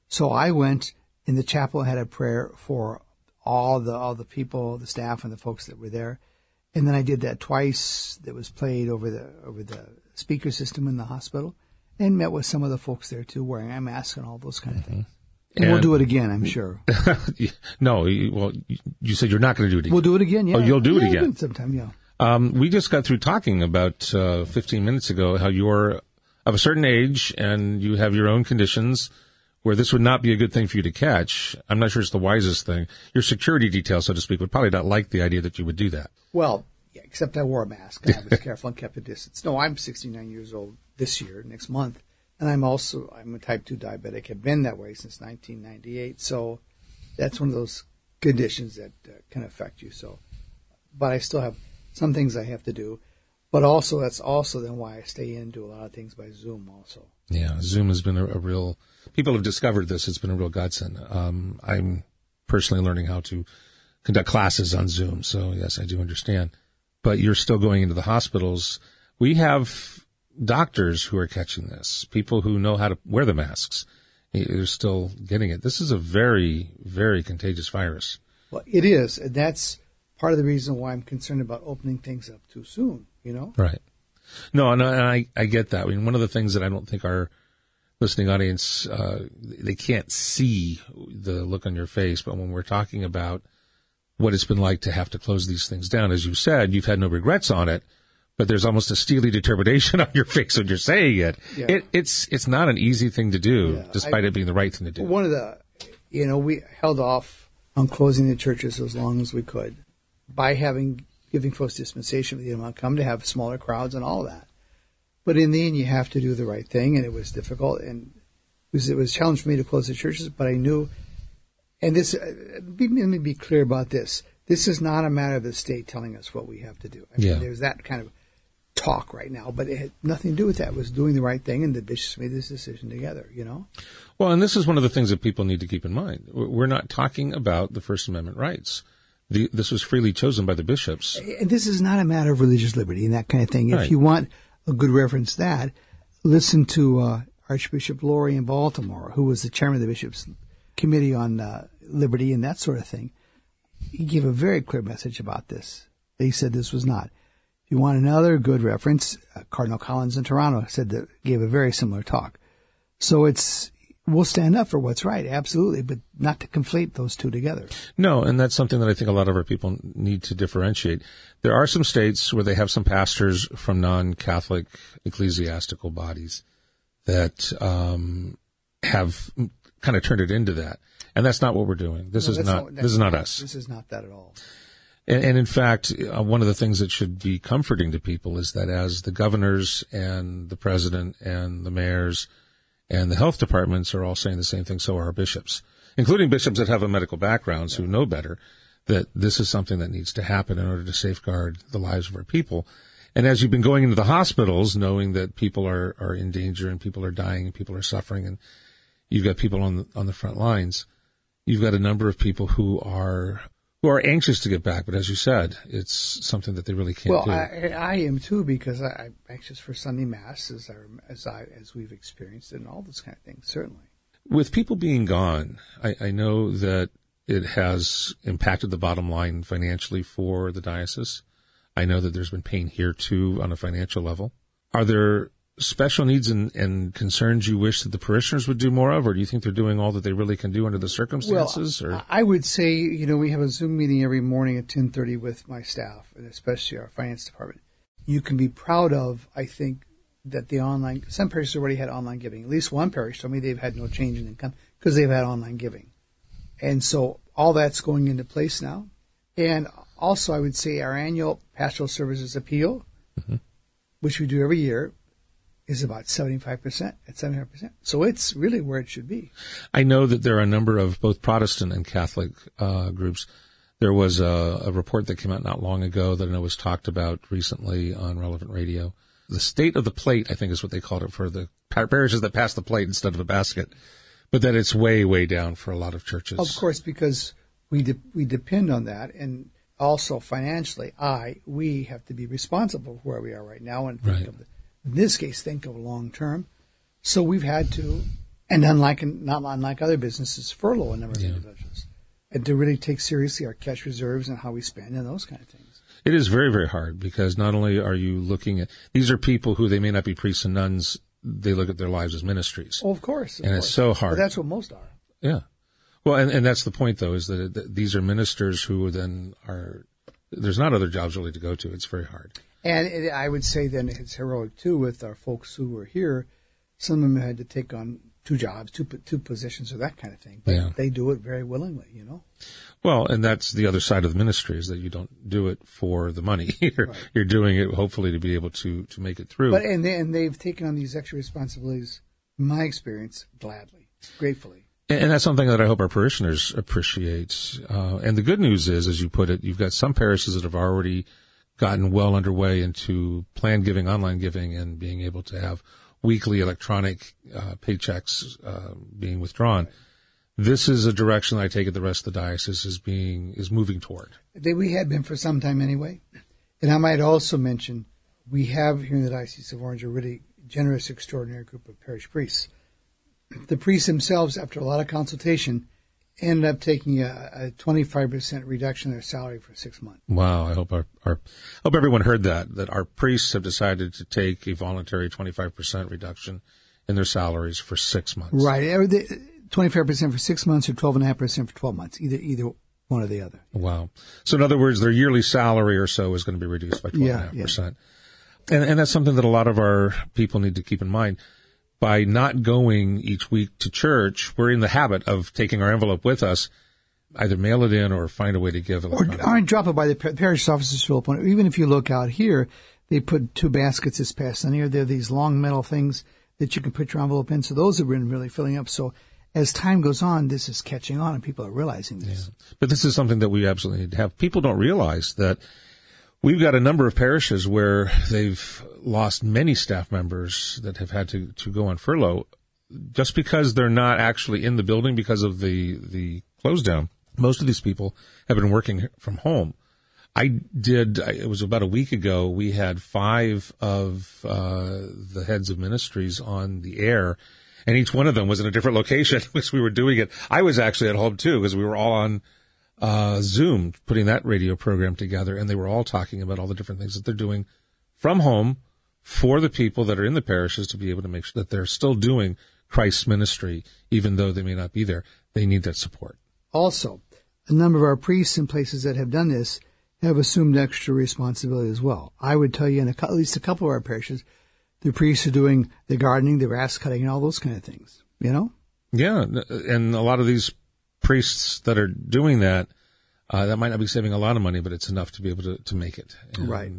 So I went in the chapel and had a prayer for all the all the people, the staff, and the folks that were there. And then I did that twice. That was played over the over the speaker system in the hospital, and met with some of the folks there too, wearing a mask and all those kind of things. And, we'll do it again, I'm sure. [LAUGHS] no, well, you- said you're not going to do it again. Oh, we'll do it again. Yeah. Oh, you'll do it again. sometime. Yeah. Um, we just got through talking about uh, 15 minutes ago how you're of a certain age and you have your own conditions where this would not be a good thing for you to catch. I'm not sure it's the wisest thing. Your security detail, so to speak, would probably not like the idea that you would do that. Well, yeah, except I wore a mask. and I was [LAUGHS] careful and kept a distance. No, I'm 69 years old this year, next month, and I'm also I'm a type 2 diabetic. I've been that way since 1998. So that's one of those conditions that uh, can affect you. So, but I still have some things I have to do. But also, that's also then why I stay in and do a lot of things by Zoom. Also, Yeah, Zoom has been a, a real. People have discovered this. It's been a real godsend. Um, I'm personally learning how to conduct classes on Zoom, so yes, I do understand. But you're still going into the hospitals. We have doctors who are catching this. People who know how to wear the masks. They're still getting it. This is a very, very contagious virus. well, it is, and that's part of the reason why I'm concerned about opening things up too soon. You know. Right. No, and I, and I, I get that. I mean, one of the things that I don't think our listening audience, uh, they can't see the look on your face, but when we're talking about what it's been like to have to close these things down, as you said, you've had no regrets on it, but there's almost a steely determination [LAUGHS] on your face when you're saying it. Yeah. it it's, it's not an easy thing to do, Yeah, despite I- it being the right thing to do. One of the, you know, we held off on closing the churches as long as we could by having giving folks dispensation. Didn't want to come to have smaller crowds and all that. But in the end, you have to do the right thing, and it was difficult, and it was, it was a challenge for me to close the churches. But I knew, and this, uh, be, let me be clear about this. This is not a matter of the state telling us what we have to do. I mean, Yeah. there's that kind of talk right now, but it had nothing to do with that. It was doing the right thing, and the bishops made this decision together. You know. Well, and this is one of the things that people need to keep in mind. We're not talking about the First Amendment rights. The, this was freely chosen by the bishops. This is not a matter of religious liberty and that kind of thing. If you want a good reference to that, listen to uh, Archbishop Lori in Baltimore, who was the chairman of the bishops' committee on uh, liberty and that sort of thing. He gave a very clear message about this. He said this was not. If you want another good reference, uh, Cardinal Collins in Toronto said that gave a very similar talk. So it's we'll stand up for what's right, absolutely, but not to conflate those two together. No, and that's something that I think a lot of our people need to differentiate. There are some states where they have some pastors from non-Catholic ecclesiastical bodies that um, have kind of turned it into that, and that's not what we're doing. This No, is not. this is not us. This is not that at all. And, and in fact, uh, one of the things that should be comforting to people is that as the governors and the president and the mayors and the health departments are all saying the same thing, so are our bishops, including bishops that have a medical backgrounds who know better that this is something that needs to happen in order to safeguard the lives of our people. And as you've been going into the hospitals, knowing that people are, are in danger and people are dying and people are suffering and you've got people on the, on the front lines, you've got a number of people who are who are anxious to get back, but as you said, it's something that they really can't Well, do. I, I am too because I, I'm anxious for Sunday Mass as I, as I as we've experienced it and all those kind of things. Certainly, With people being gone, I, I know that it has impacted the bottom line financially for the diocese. I know that there's been pain here too on a financial level. Are there special needs and, and concerns you wish that the parishioners would do more of, or do you think they're doing all that they really can do under the circumstances? Well, or? I would say, you know, we have a Zoom meeting every morning at 1030 with my staff, and especially our finance department. You can be proud of, I think, that the online, some parishes already had online giving. At least one parish told me they've had no change in income because they've had online giving. And so all that's going into place now. And also, I would say our annual pastoral services appeal, mm-hmm. which we do every year, is about 75% at 75%. So it's really where it should be. I know that there are a number of both Protestant and Catholic uh, groups. There was a, a, report that came out not long ago that I know was talked about recently on relevant radio. The state of the plate, I think is what they called it for the parishes that pass the plate instead of a basket, but that it's way, way down for a lot of churches. Of course, because we de- we depend on that, and also financially, I we have to be responsible for where we are right now and think right. of the in this case, think of long term. So we've had to, and unlike not unlike other businesses, furlough a number of yeah. individuals, and to really take seriously our cash reserves and how we spend and those kind of things. It is very very hard because not only are you looking at these are people who they may not be priests and nuns, they look at their lives as ministries. Oh, of course, of and course. it's so hard. But that's what most are. Yeah. Well, and, and that's the point, though, is that, that these are ministers who then are. There's not other jobs really to go to. It's very hard. And it, I would say then it's heroic too with our folks who were here. Some of them had to take on two jobs, two two positions, or that kind of thing. But yeah. they do it very willingly, you know. Well, and that's the other side of the ministry is that you don't do it for the money. [LAUGHS] you're, right. you're doing it hopefully to be able to to make it through. But and they, and they've taken on these extra responsibilities, in my experience, gladly, gratefully. And that's something that I hope our parishioners appreciate. Uh, and the good news is, as you put it, you've got some parishes that have already gotten well underway into planned giving, online giving, and being able to have weekly electronic uh, paychecks uh, being withdrawn. This is a direction that I take it the rest of the diocese is being is moving toward. We had been for some time anyway, and I might also mention we have here in the Diocese of Orange a really generous, extraordinary group of parish priests. The priests themselves, after a lot of consultation, ended up taking a, a 25% reduction in their salary for six months. Wow. I hope our, our, hope everyone heard that, that our priests have decided to take a voluntary 25% reduction in their salaries for six months. Right. 25% for six months or 12.5% for 12 months, either, either one or the other. Wow. So in other words, their yearly salary or so is going to be reduced by 12.5%. Yeah, yeah. And, and that's something that a lot of our people need to keep in mind by not going each week to church, we're in the habit of taking our envelope with us, either mail it in or find a way to give it. Or, or drop it by the parish offices, Philip. Even if you look out here, they put two baskets this past Sunday. They're these long metal things that you can put your envelope in. So those have been really filling up. So as time goes on, this is catching on and people are realizing this. Yeah. But this is something that we absolutely need to have. People don't realize that We've got a number of parishes where they've lost many staff members that have had to, to go on furlough just because they're not actually in the building because of the, the close down. Most of these people have been working from home. I did, it was about a week ago, we had five of uh, the heads of ministries on the air, and each one of them was in a different location [LAUGHS] which we were doing it. I was actually at home too because we were all on uh, Zoom, putting that radio program together, and they were all talking about all the different things that they're doing from home for the people that are in the parishes to be able to make sure that they're still doing Christ's ministry, even though they may not be there. They need that support. Also, a number of our priests in places that have done this have assumed extra responsibility as well. I would tell you in a, at least a couple of our parishes, the priests are doing the gardening, the grass cutting, and all those kind of things. You know? Yeah, and a lot of these priests that are doing that, uh, that might not be saving a lot of money, but it's enough to be able to, to make it. And, right.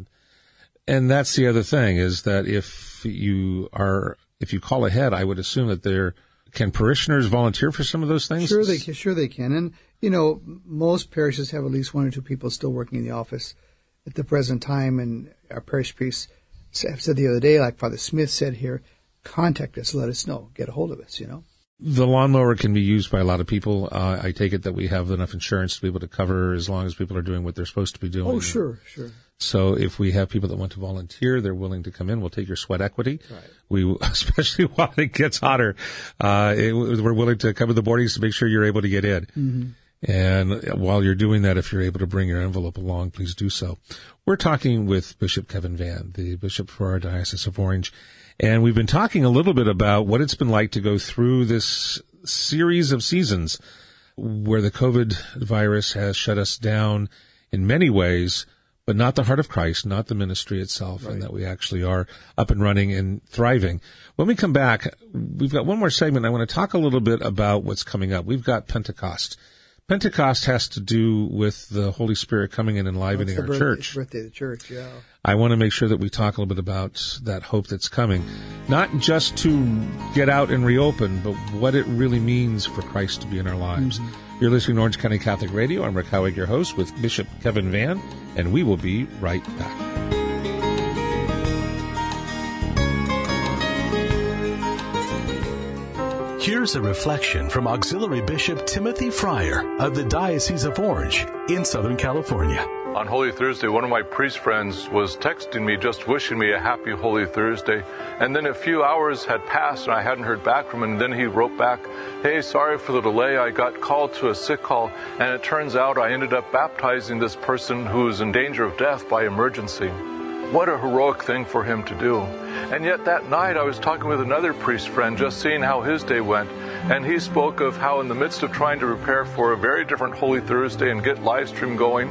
And that's the other thing is that if you are, if you call ahead, I would assume that there can parishioners volunteer for some of those things? Sure, they can, sure they can. And, you know, most parishes have at least one or two people still working in the office at the present time. And our parish priests said the other day, like Father Smith said here, contact us, let us know, get a hold of us, you know? The lawnmower can be used by a lot of people. Uh, I take it that we have enough insurance to be able to cover as long as people are doing what they're supposed to be doing. Oh, sure, sure. So if we have people that want to volunteer, they're willing to come in. We'll take your sweat equity. Right. We, [LAUGHS] especially while it gets hotter, uh, it, we're willing to cover the boardings to make sure you're able to get in. Mm-hmm. And while you're doing that, if you're able to bring your envelope along, please do so. We're talking with Bishop Kevin Vann, the bishop for our Diocese of Orange. And we've been talking a little bit about what it's been like to go through this series of seasons where the COVID virus has shut us down in many ways, but not the heart of Christ, not the ministry itself, right. and that we actually are up and running and thriving. When we come back, we've got one more segment. I want to talk a little bit about what's coming up. We've got Pentecost. Pentecost has to do with the Holy Spirit coming in and enlivening our birthday, church. Birthday of the church, yeah. I want to make sure that we talk a little bit about that hope that's coming, not just to get out and reopen, but what it really means for Christ to be in our lives. Mm-hmm. You're listening to Orange County Catholic Radio. I'm Rick Howick, your host, with Bishop Kevin Vann, and we will be right back. Here's a reflection from Auxiliary Bishop Timothy Freyer of the Diocese of Orange in Southern California. On Holy Thursday, one of my priest friends was texting me, just wishing me a happy Holy Thursday. And then a few hours had passed and I hadn't heard back from him. And then he wrote back, Hey, sorry for the delay. I got called to a sick call. And it turns out I ended up baptizing this person who's in danger of death by emergency. What a heroic thing for him to do. And yet that night I was talking with another priest friend, just seeing how his day went. And he spoke of how, in the midst of trying to prepare for a very different Holy Thursday and get live stream going,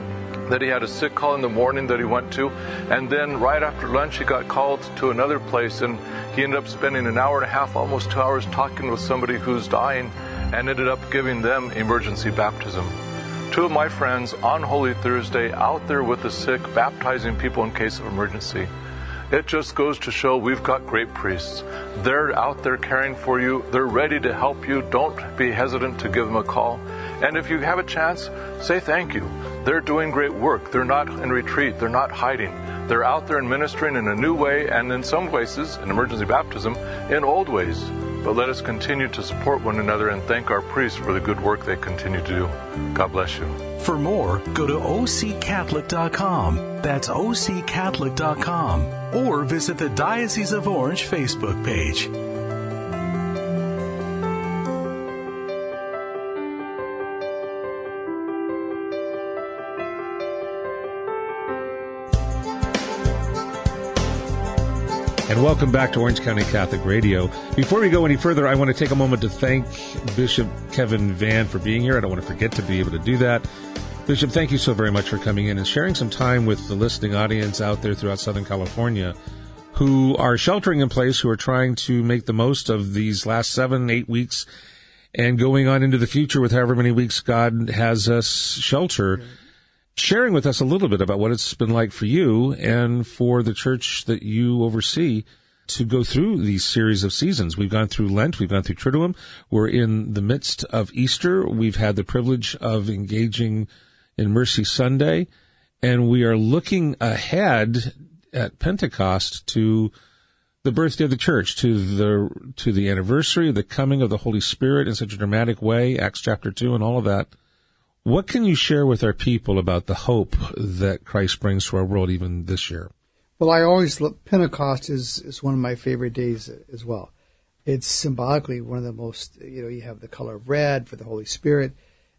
that he had a sick call in the morning that he went to. And then right after lunch, he got called to another place and he ended up spending an hour and a half, almost two hours, talking with somebody who's dying and ended up giving them emergency baptism two of my friends on Holy Thursday out there with the sick, baptizing people in case of emergency. It just goes to show we've got great priests. They're out there caring for you. They're ready to help you. Don't be hesitant to give them a call. And if you have a chance, say thank you. They're doing great work. They're not in retreat. They're not hiding. They're out there and ministering in a new way, and in some places, in emergency baptism, in old ways. But let us continue to support one another and thank our priests for the good work they continue to do. God bless you. For more, go to occatholic.com. That's occatholic.com. Or visit the Diocese of Orange Facebook page. And welcome back to Orange County Catholic Radio. Before we go any further, I want to take a moment to thank Bishop Kevin Vann for being here. I don't want to forget to be able to do that. Bishop, thank you so very much for coming in and sharing some time with the listening audience out there throughout Southern California who are sheltering in place, who are trying to make the most of these last seven, eight weeks and going on into the future with however many weeks God has us shelter sharing with us a little bit about what it's been like for you and for the church that you oversee to go through these series of seasons. We've gone through Lent, we've gone through Triduum, we're in the midst of Easter, we've had the privilege of engaging in Mercy Sunday, and we are looking ahead at Pentecost to the birthday of the church, to the to the anniversary, of the coming of the Holy Spirit in such a dramatic way, Acts chapter two and all of that. What can you share with our people about the hope that Christ brings to our world even this year? Well, I always look, Pentecost is, is one of my favorite days as well. It's symbolically one of the most, you know, you have the color of red for the Holy Spirit,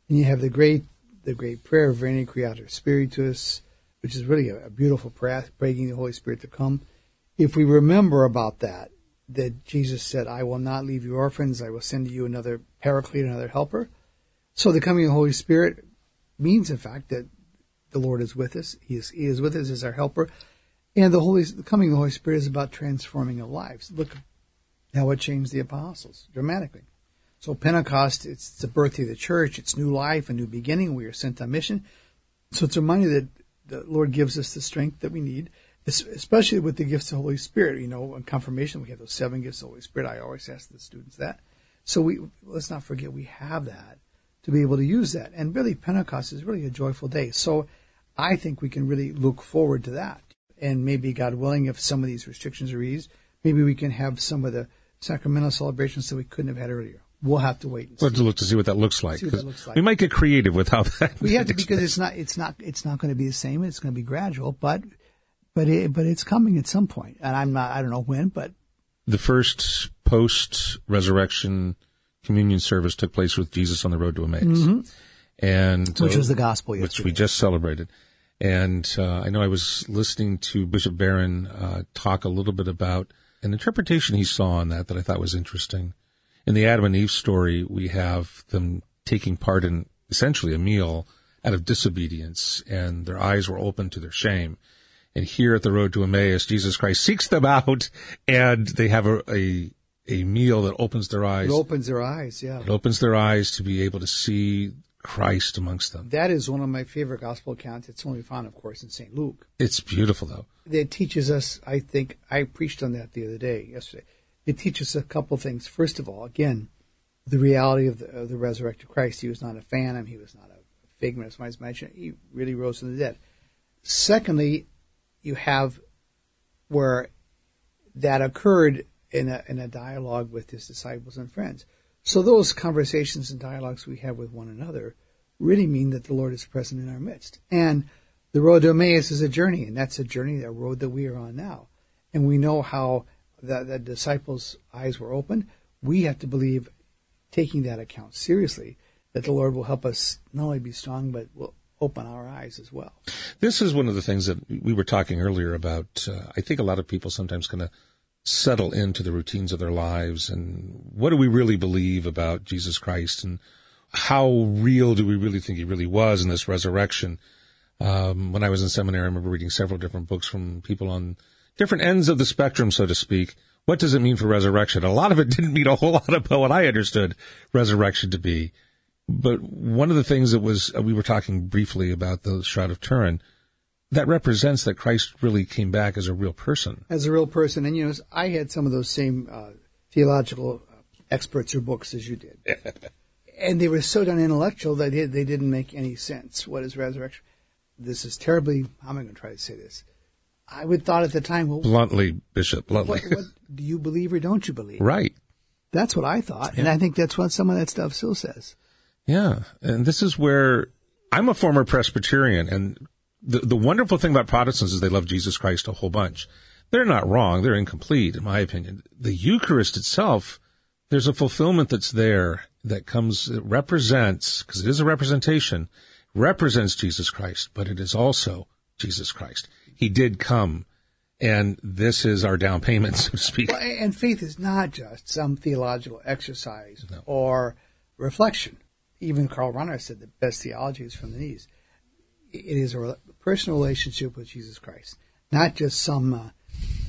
and you have the great, the great prayer, of Veni Creator Spiritus, which is really a, a beautiful prayer, begging the Holy Spirit to come. If we remember about that, that Jesus said, I will not leave you orphans, I will send you another paraclete, another helper. So the coming of the Holy Spirit means, in fact, that the Lord is with us. He is, he is with us as our helper. And the Holy, the coming of the Holy Spirit is about transforming our lives. Look how it changed the apostles dramatically. So Pentecost, it's the birthday of the church. It's new life, a new beginning. We are sent on mission. So it's a reminder that the Lord gives us the strength that we need, especially with the gifts of the Holy Spirit. You know, in confirmation, we have those seven gifts of the Holy Spirit. I always ask the students that. So we, let's not forget we have that to be able to use that. And really, Pentecost is really a joyful day. So I think we can really look forward to that. And maybe, God willing, if some of these restrictions are eased, maybe we can have some of the sacramental celebrations that we couldn't have had earlier. We'll have to wait. And we'll have to look to see what that looks like. That looks like. We might get creative with how that. We have to because it's not it's not it's not going to be the same. It's going to be gradual, but but it, but it's coming at some point, and I'm not I don't know when, but the first post resurrection communion service took place with Jesus on the road to Emmaus, mm-hmm. and which uh, was the gospel, yesterday. which we just celebrated. And uh, I know I was listening to Bishop Barron uh, talk a little bit about an interpretation he saw on that that I thought was interesting. In the Adam and Eve story, we have them taking part in essentially a meal out of disobedience, and their eyes were open to their shame. And here at the road to Emmaus, Jesus Christ seeks them [LAUGHS] out, and they have a, a, a meal that opens their eyes. It opens their eyes, yeah. It opens their eyes to be able to see Christ amongst them. That is one of my favorite gospel accounts. It's only found, of course, in St. Luke. It's beautiful, though. It teaches us, I think, I preached on that the other day, yesterday. It teaches a couple things. First of all, again, the reality of the, of the resurrected Christ. He was not a phantom. He was not a figment of somebody's imagination. He really rose from the dead. Secondly, you have where that occurred in a, in a dialogue with his disciples and friends. So those conversations and dialogues we have with one another really mean that the Lord is present in our midst. And the road to Emmaus is a journey, and that's a journey, that road that we are on now. And we know how the, the disciples' eyes were opened. We have to believe, taking that account seriously, that the Lord will help us not only be strong, but will open our eyes as well. This is one of the things that we were talking earlier about. Uh, I think a lot of people sometimes kind of settle into the routines of their lives and what do we really believe about Jesus Christ and how real do we really think he really was in this resurrection? Um, when I was in seminary, I remember reading several different books from people on different ends of the spectrum, so to speak. What does it mean for resurrection? A lot of it [LAUGHS] didn't mean a whole lot about what I understood resurrection to be. But one of the things that was, uh, we were talking briefly about the Shroud of Turin, that represents that Christ really came back as a real person. As a real person. And, you know, I had some of those same uh, theological uh, experts or books as you did. [LAUGHS] and they were so done intellectual that they, they didn't make any sense. What is resurrection? This is terribly, how am I going to try to say this? I would thought at the time, well, bluntly, Bishop, bluntly. What, what, do you believe or don't you believe? Right. That's what I thought. Yeah. And I think that's what some of that stuff still says. Yeah. And this is where I'm a former Presbyterian and the, the wonderful thing about Protestants is they love Jesus Christ a whole bunch. They're not wrong. They're incomplete, in my opinion. The Eucharist itself, there's a fulfillment that's there that comes, it represents, because it is a representation, represents Jesus Christ, but it is also Jesus Christ. He did come, and this is our down payment, [LAUGHS] so to speak. Well, and faith is not just some theological exercise no. or reflection. Even Karl Rahner said the best theology is from the knees. It is a personal relationship with Jesus Christ, not just some uh,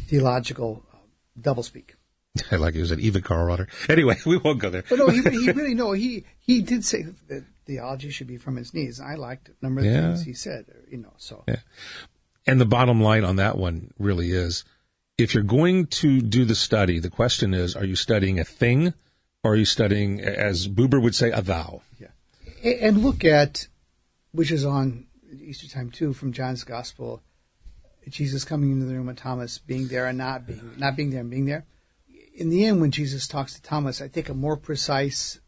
theological uh, doublespeak. [LAUGHS] I like you said, even Karl Rahner. Anyway, [LAUGHS] we won't go there. But no, he, he [LAUGHS] really no. He he did say that theology should be from his knees. I liked a number of yeah. things he said. You know, so. Yeah. And the bottom line on that one really is, if you're going to do the study, the question is, are you studying a thing, or are you studying, as Buber would say, a thou? Yeah. And look at, which is on Easter time too, from John's Gospel, Jesus coming into the room and Thomas being there and not being not being there and being there. In the end, when Jesus talks to Thomas, I think a more precise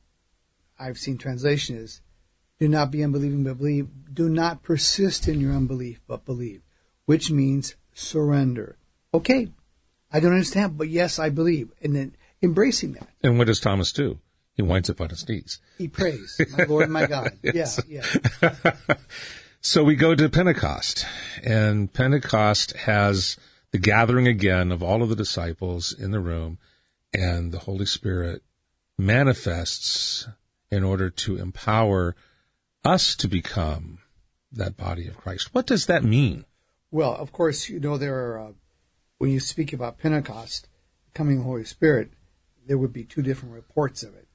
I've seen translation is do not be unbelieving but believe. Do not persist in your unbelief but believe, which means surrender. Okay, I don't understand, but yes, I believe. And then embracing that. And what does Thomas do? He winds up on his knees. He prays, my Lord, my God. [LAUGHS] yes. Yeah, yeah. So we go to Pentecost, and Pentecost has the gathering again of all of the disciples in the room, and the Holy Spirit manifests in order to empower us to become that body of Christ. What does that mean? Well, of course, you know, there are, uh, when you speak about Pentecost, coming Holy Spirit, there would be two different reports of it.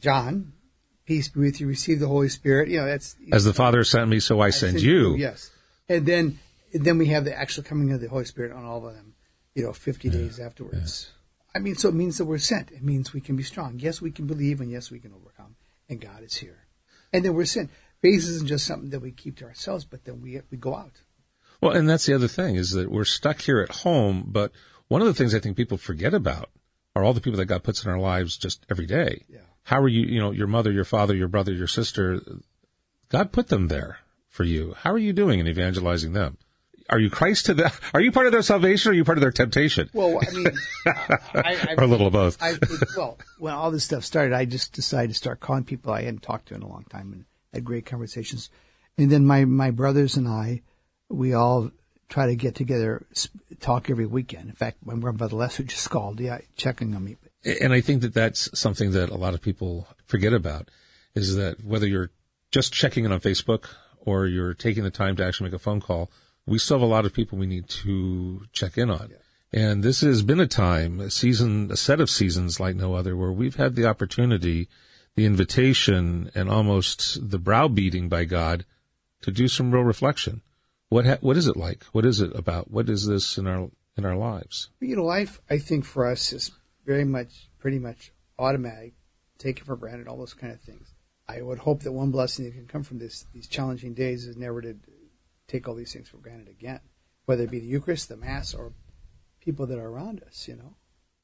John, peace be with you, receive the Holy Spirit. You know, that's as the Father sent me, so I, I send, you. you. Yes, and then and then we have the actual coming of the Holy Spirit on all of them. You know, fifty yeah. days afterwards. Yeah. I mean, so it means that we're sent. It means we can be strong. Yes, we can believe, and yes, we can overcome. And God is here, and then we're sent. Faith isn't just something that we keep to ourselves, but then we we go out. Well, and that's the other thing is that we're stuck here at home. But one of the things I think people forget about are all the people that God puts in our lives just every day. Yeah how are you, you know, your mother, your father, your brother, your sister, God put them there for you. How are you doing in evangelizing them? Are you Christ to them? Are you part of their salvation or are you part of their temptation? Well, I mean, [LAUGHS] I, I, or a little of both. I, well, when all this stuff started, I just decided to start calling people I hadn't talked to in a long time and had great conversations. And then my, my brothers and I, we all try to get together talk every weekend. In fact, my grandfather Lester just called, yeah, checking on me. And I think that that's something that a lot of people forget about is that whether you're just checking in on Facebook or you're taking the time to actually make a phone call, we still have a lot of people we need to check in on. Yeah. And this has been a time, a season, a set of seasons like no other where we've had the opportunity, the invitation and almost the browbeating by God to do some real reflection. What, ha- what is it like? What is it about? What is this in our, in our lives? You know, life, I think for us is very much, pretty much automatic, taken for granted, all those kind of things. I would hope that one blessing that can come from this, these challenging days is never to take all these things for granted again, whether it be the Eucharist, the Mass, or people that are around us, you know.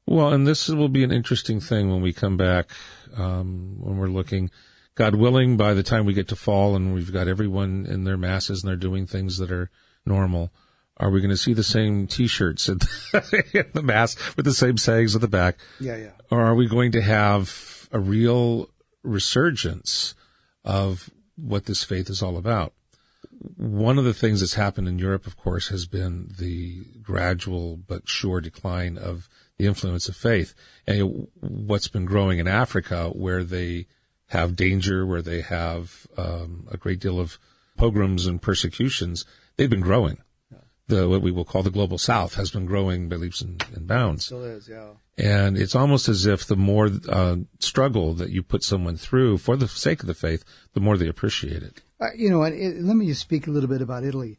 Well, and this will be an interesting thing when we come back, um, when we're looking, God willing, by the time we get to fall and we've got everyone in their masses and they're doing things that are normal, are we going to see the same T-shirts [LAUGHS] in the mass with the same sayings at the back? Yeah, yeah. Or are we going to have a real resurgence of what this faith is all about. One of the things that's happened in Europe, of course, has been the gradual but sure decline of the influence of faith. And what's been growing in Africa, where they have danger, where they have um, a great deal of pogroms and persecutions, they've been growing the what we will call the global south has been growing by leaps and, and bounds. It still is, yeah. And it's almost as if the more uh, struggle that you put someone through for the sake of the faith, the more they appreciate it. Uh, you know, and it, let me just speak a little bit about Italy.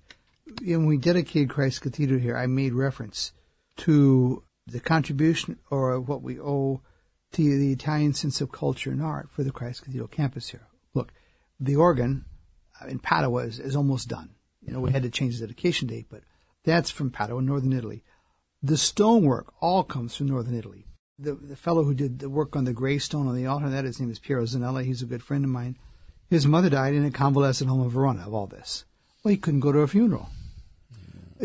When we dedicated Christ Cathedral here, I made reference to the contribution or what we owe to the Italian sense of culture and art for the Christ Cathedral campus here. Look, the organ in Padua is, is almost done. You know, we had to change the dedication date, but that's from Padua, northern Italy. The stonework all comes from northern Italy. The, the fellow who did the work on the gray stone on the altar, that his name is Piero Zanella. He's a good friend of mine. His mother died in a convalescent home in Verona of all this. Well, he couldn't go to a funeral.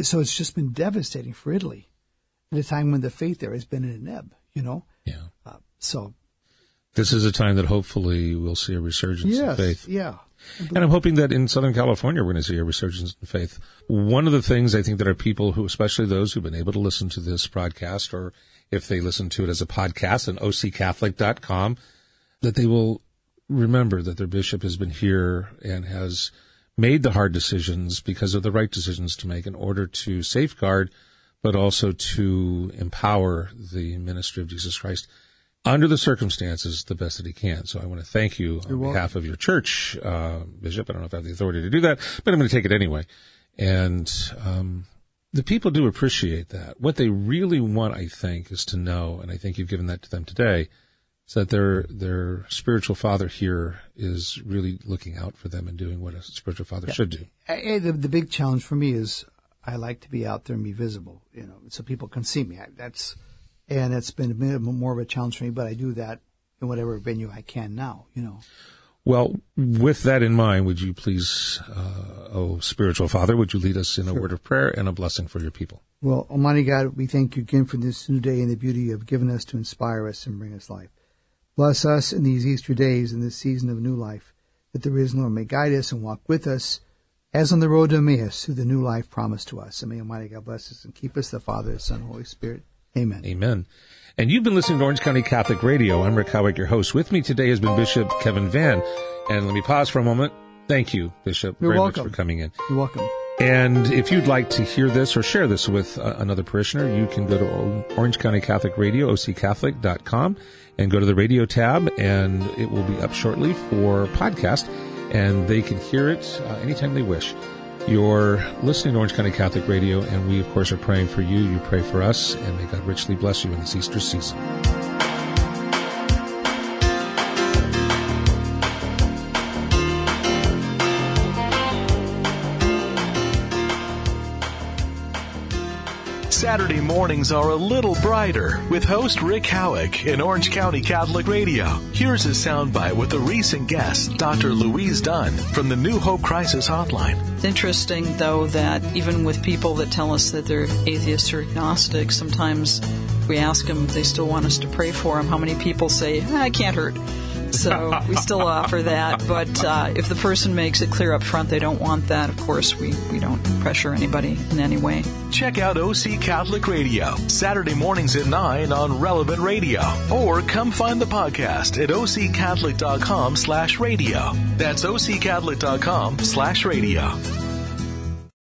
So it's just been devastating for Italy at a time when the faith there has been in an ebb, you know? Yeah. Uh, so. This is a time that hopefully we'll see a resurgence yes, of faith. Yeah. And I'm hoping that in Southern California, we're going to see a resurgence in faith. One of the things I think that our people who, especially those who've been able to listen to this broadcast, or if they listen to it as a podcast on occatholic.com, that they will remember that their bishop has been here and has made the hard decisions because of the right decisions to make in order to safeguard, but also to empower the ministry of Jesus Christ under the circumstances the best that he can. So I want to thank you You're on welcome. behalf of your church, uh, Bishop. I don't know if I have the authority to do that, but I'm going to take it anyway. And um, the people do appreciate that. What they really want, I think, is to know, and I think you've given that to them today, is that their their spiritual father here is really looking out for them and doing what a spiritual father Yeah. should do. I, I- the, the big challenge for me is I like to be out there and be visible, you know, so people can see me. I, that's and it's been a bit more of a challenge for me, but I do that in whatever venue I can now, you know. Well, with that in mind, would you please, uh, oh spiritual father, would you lead us in a word of prayer and a blessing for your people? Well, Almighty God, we thank you again for this new day and the beauty you have given us to inspire us and bring us life. Bless us in these Easter days and this season of new life, that the risen Lord may guide us and walk with us as on the road to Emmaus through the new life promised to us. And may Almighty God bless us and keep us, the Father, the Son, and Holy Spirit. Amen. Amen. And you've been listening to Orange County Catholic Radio. I'm Rick Howick, your host. With me today has been Bishop Kevin Vann. And let me pause for a moment. Thank you, Bishop, You're very welcome. much for coming in. You're welcome. And if you'd like to hear this or share this with uh, another parishioner, you can go to Orange County Catholic Radio, occatholic.com, and go to the radio tab, and it will be up shortly for podcast, and they can hear it uh, anytime they wish. You're listening to Orange County Catholic Radio, and we, of course, are praying for you. You pray for us, and may God richly bless you in this Easter season. Saturday mornings are a little brighter with host Rick Howick in Orange County Catholic Radio. Here's a soundbite with a recent guest, Dr. Louise Dunn from the New Hope Crisis Hotline. It's interesting, though, that even with people that tell us that they're atheists or agnostics, sometimes we ask them if they still want us to pray for them. How many people say, "Ah, "I can't hurt"? So we still offer that. But uh, if the person makes it clear up front they don't want that, of course, we, we don't pressure anybody in any way. Check out OC Catholic Radio, Saturday mornings at 9 on Relevant Radio. Or come find the podcast at occatholic.com slash radio. That's occatholic.com slash radio.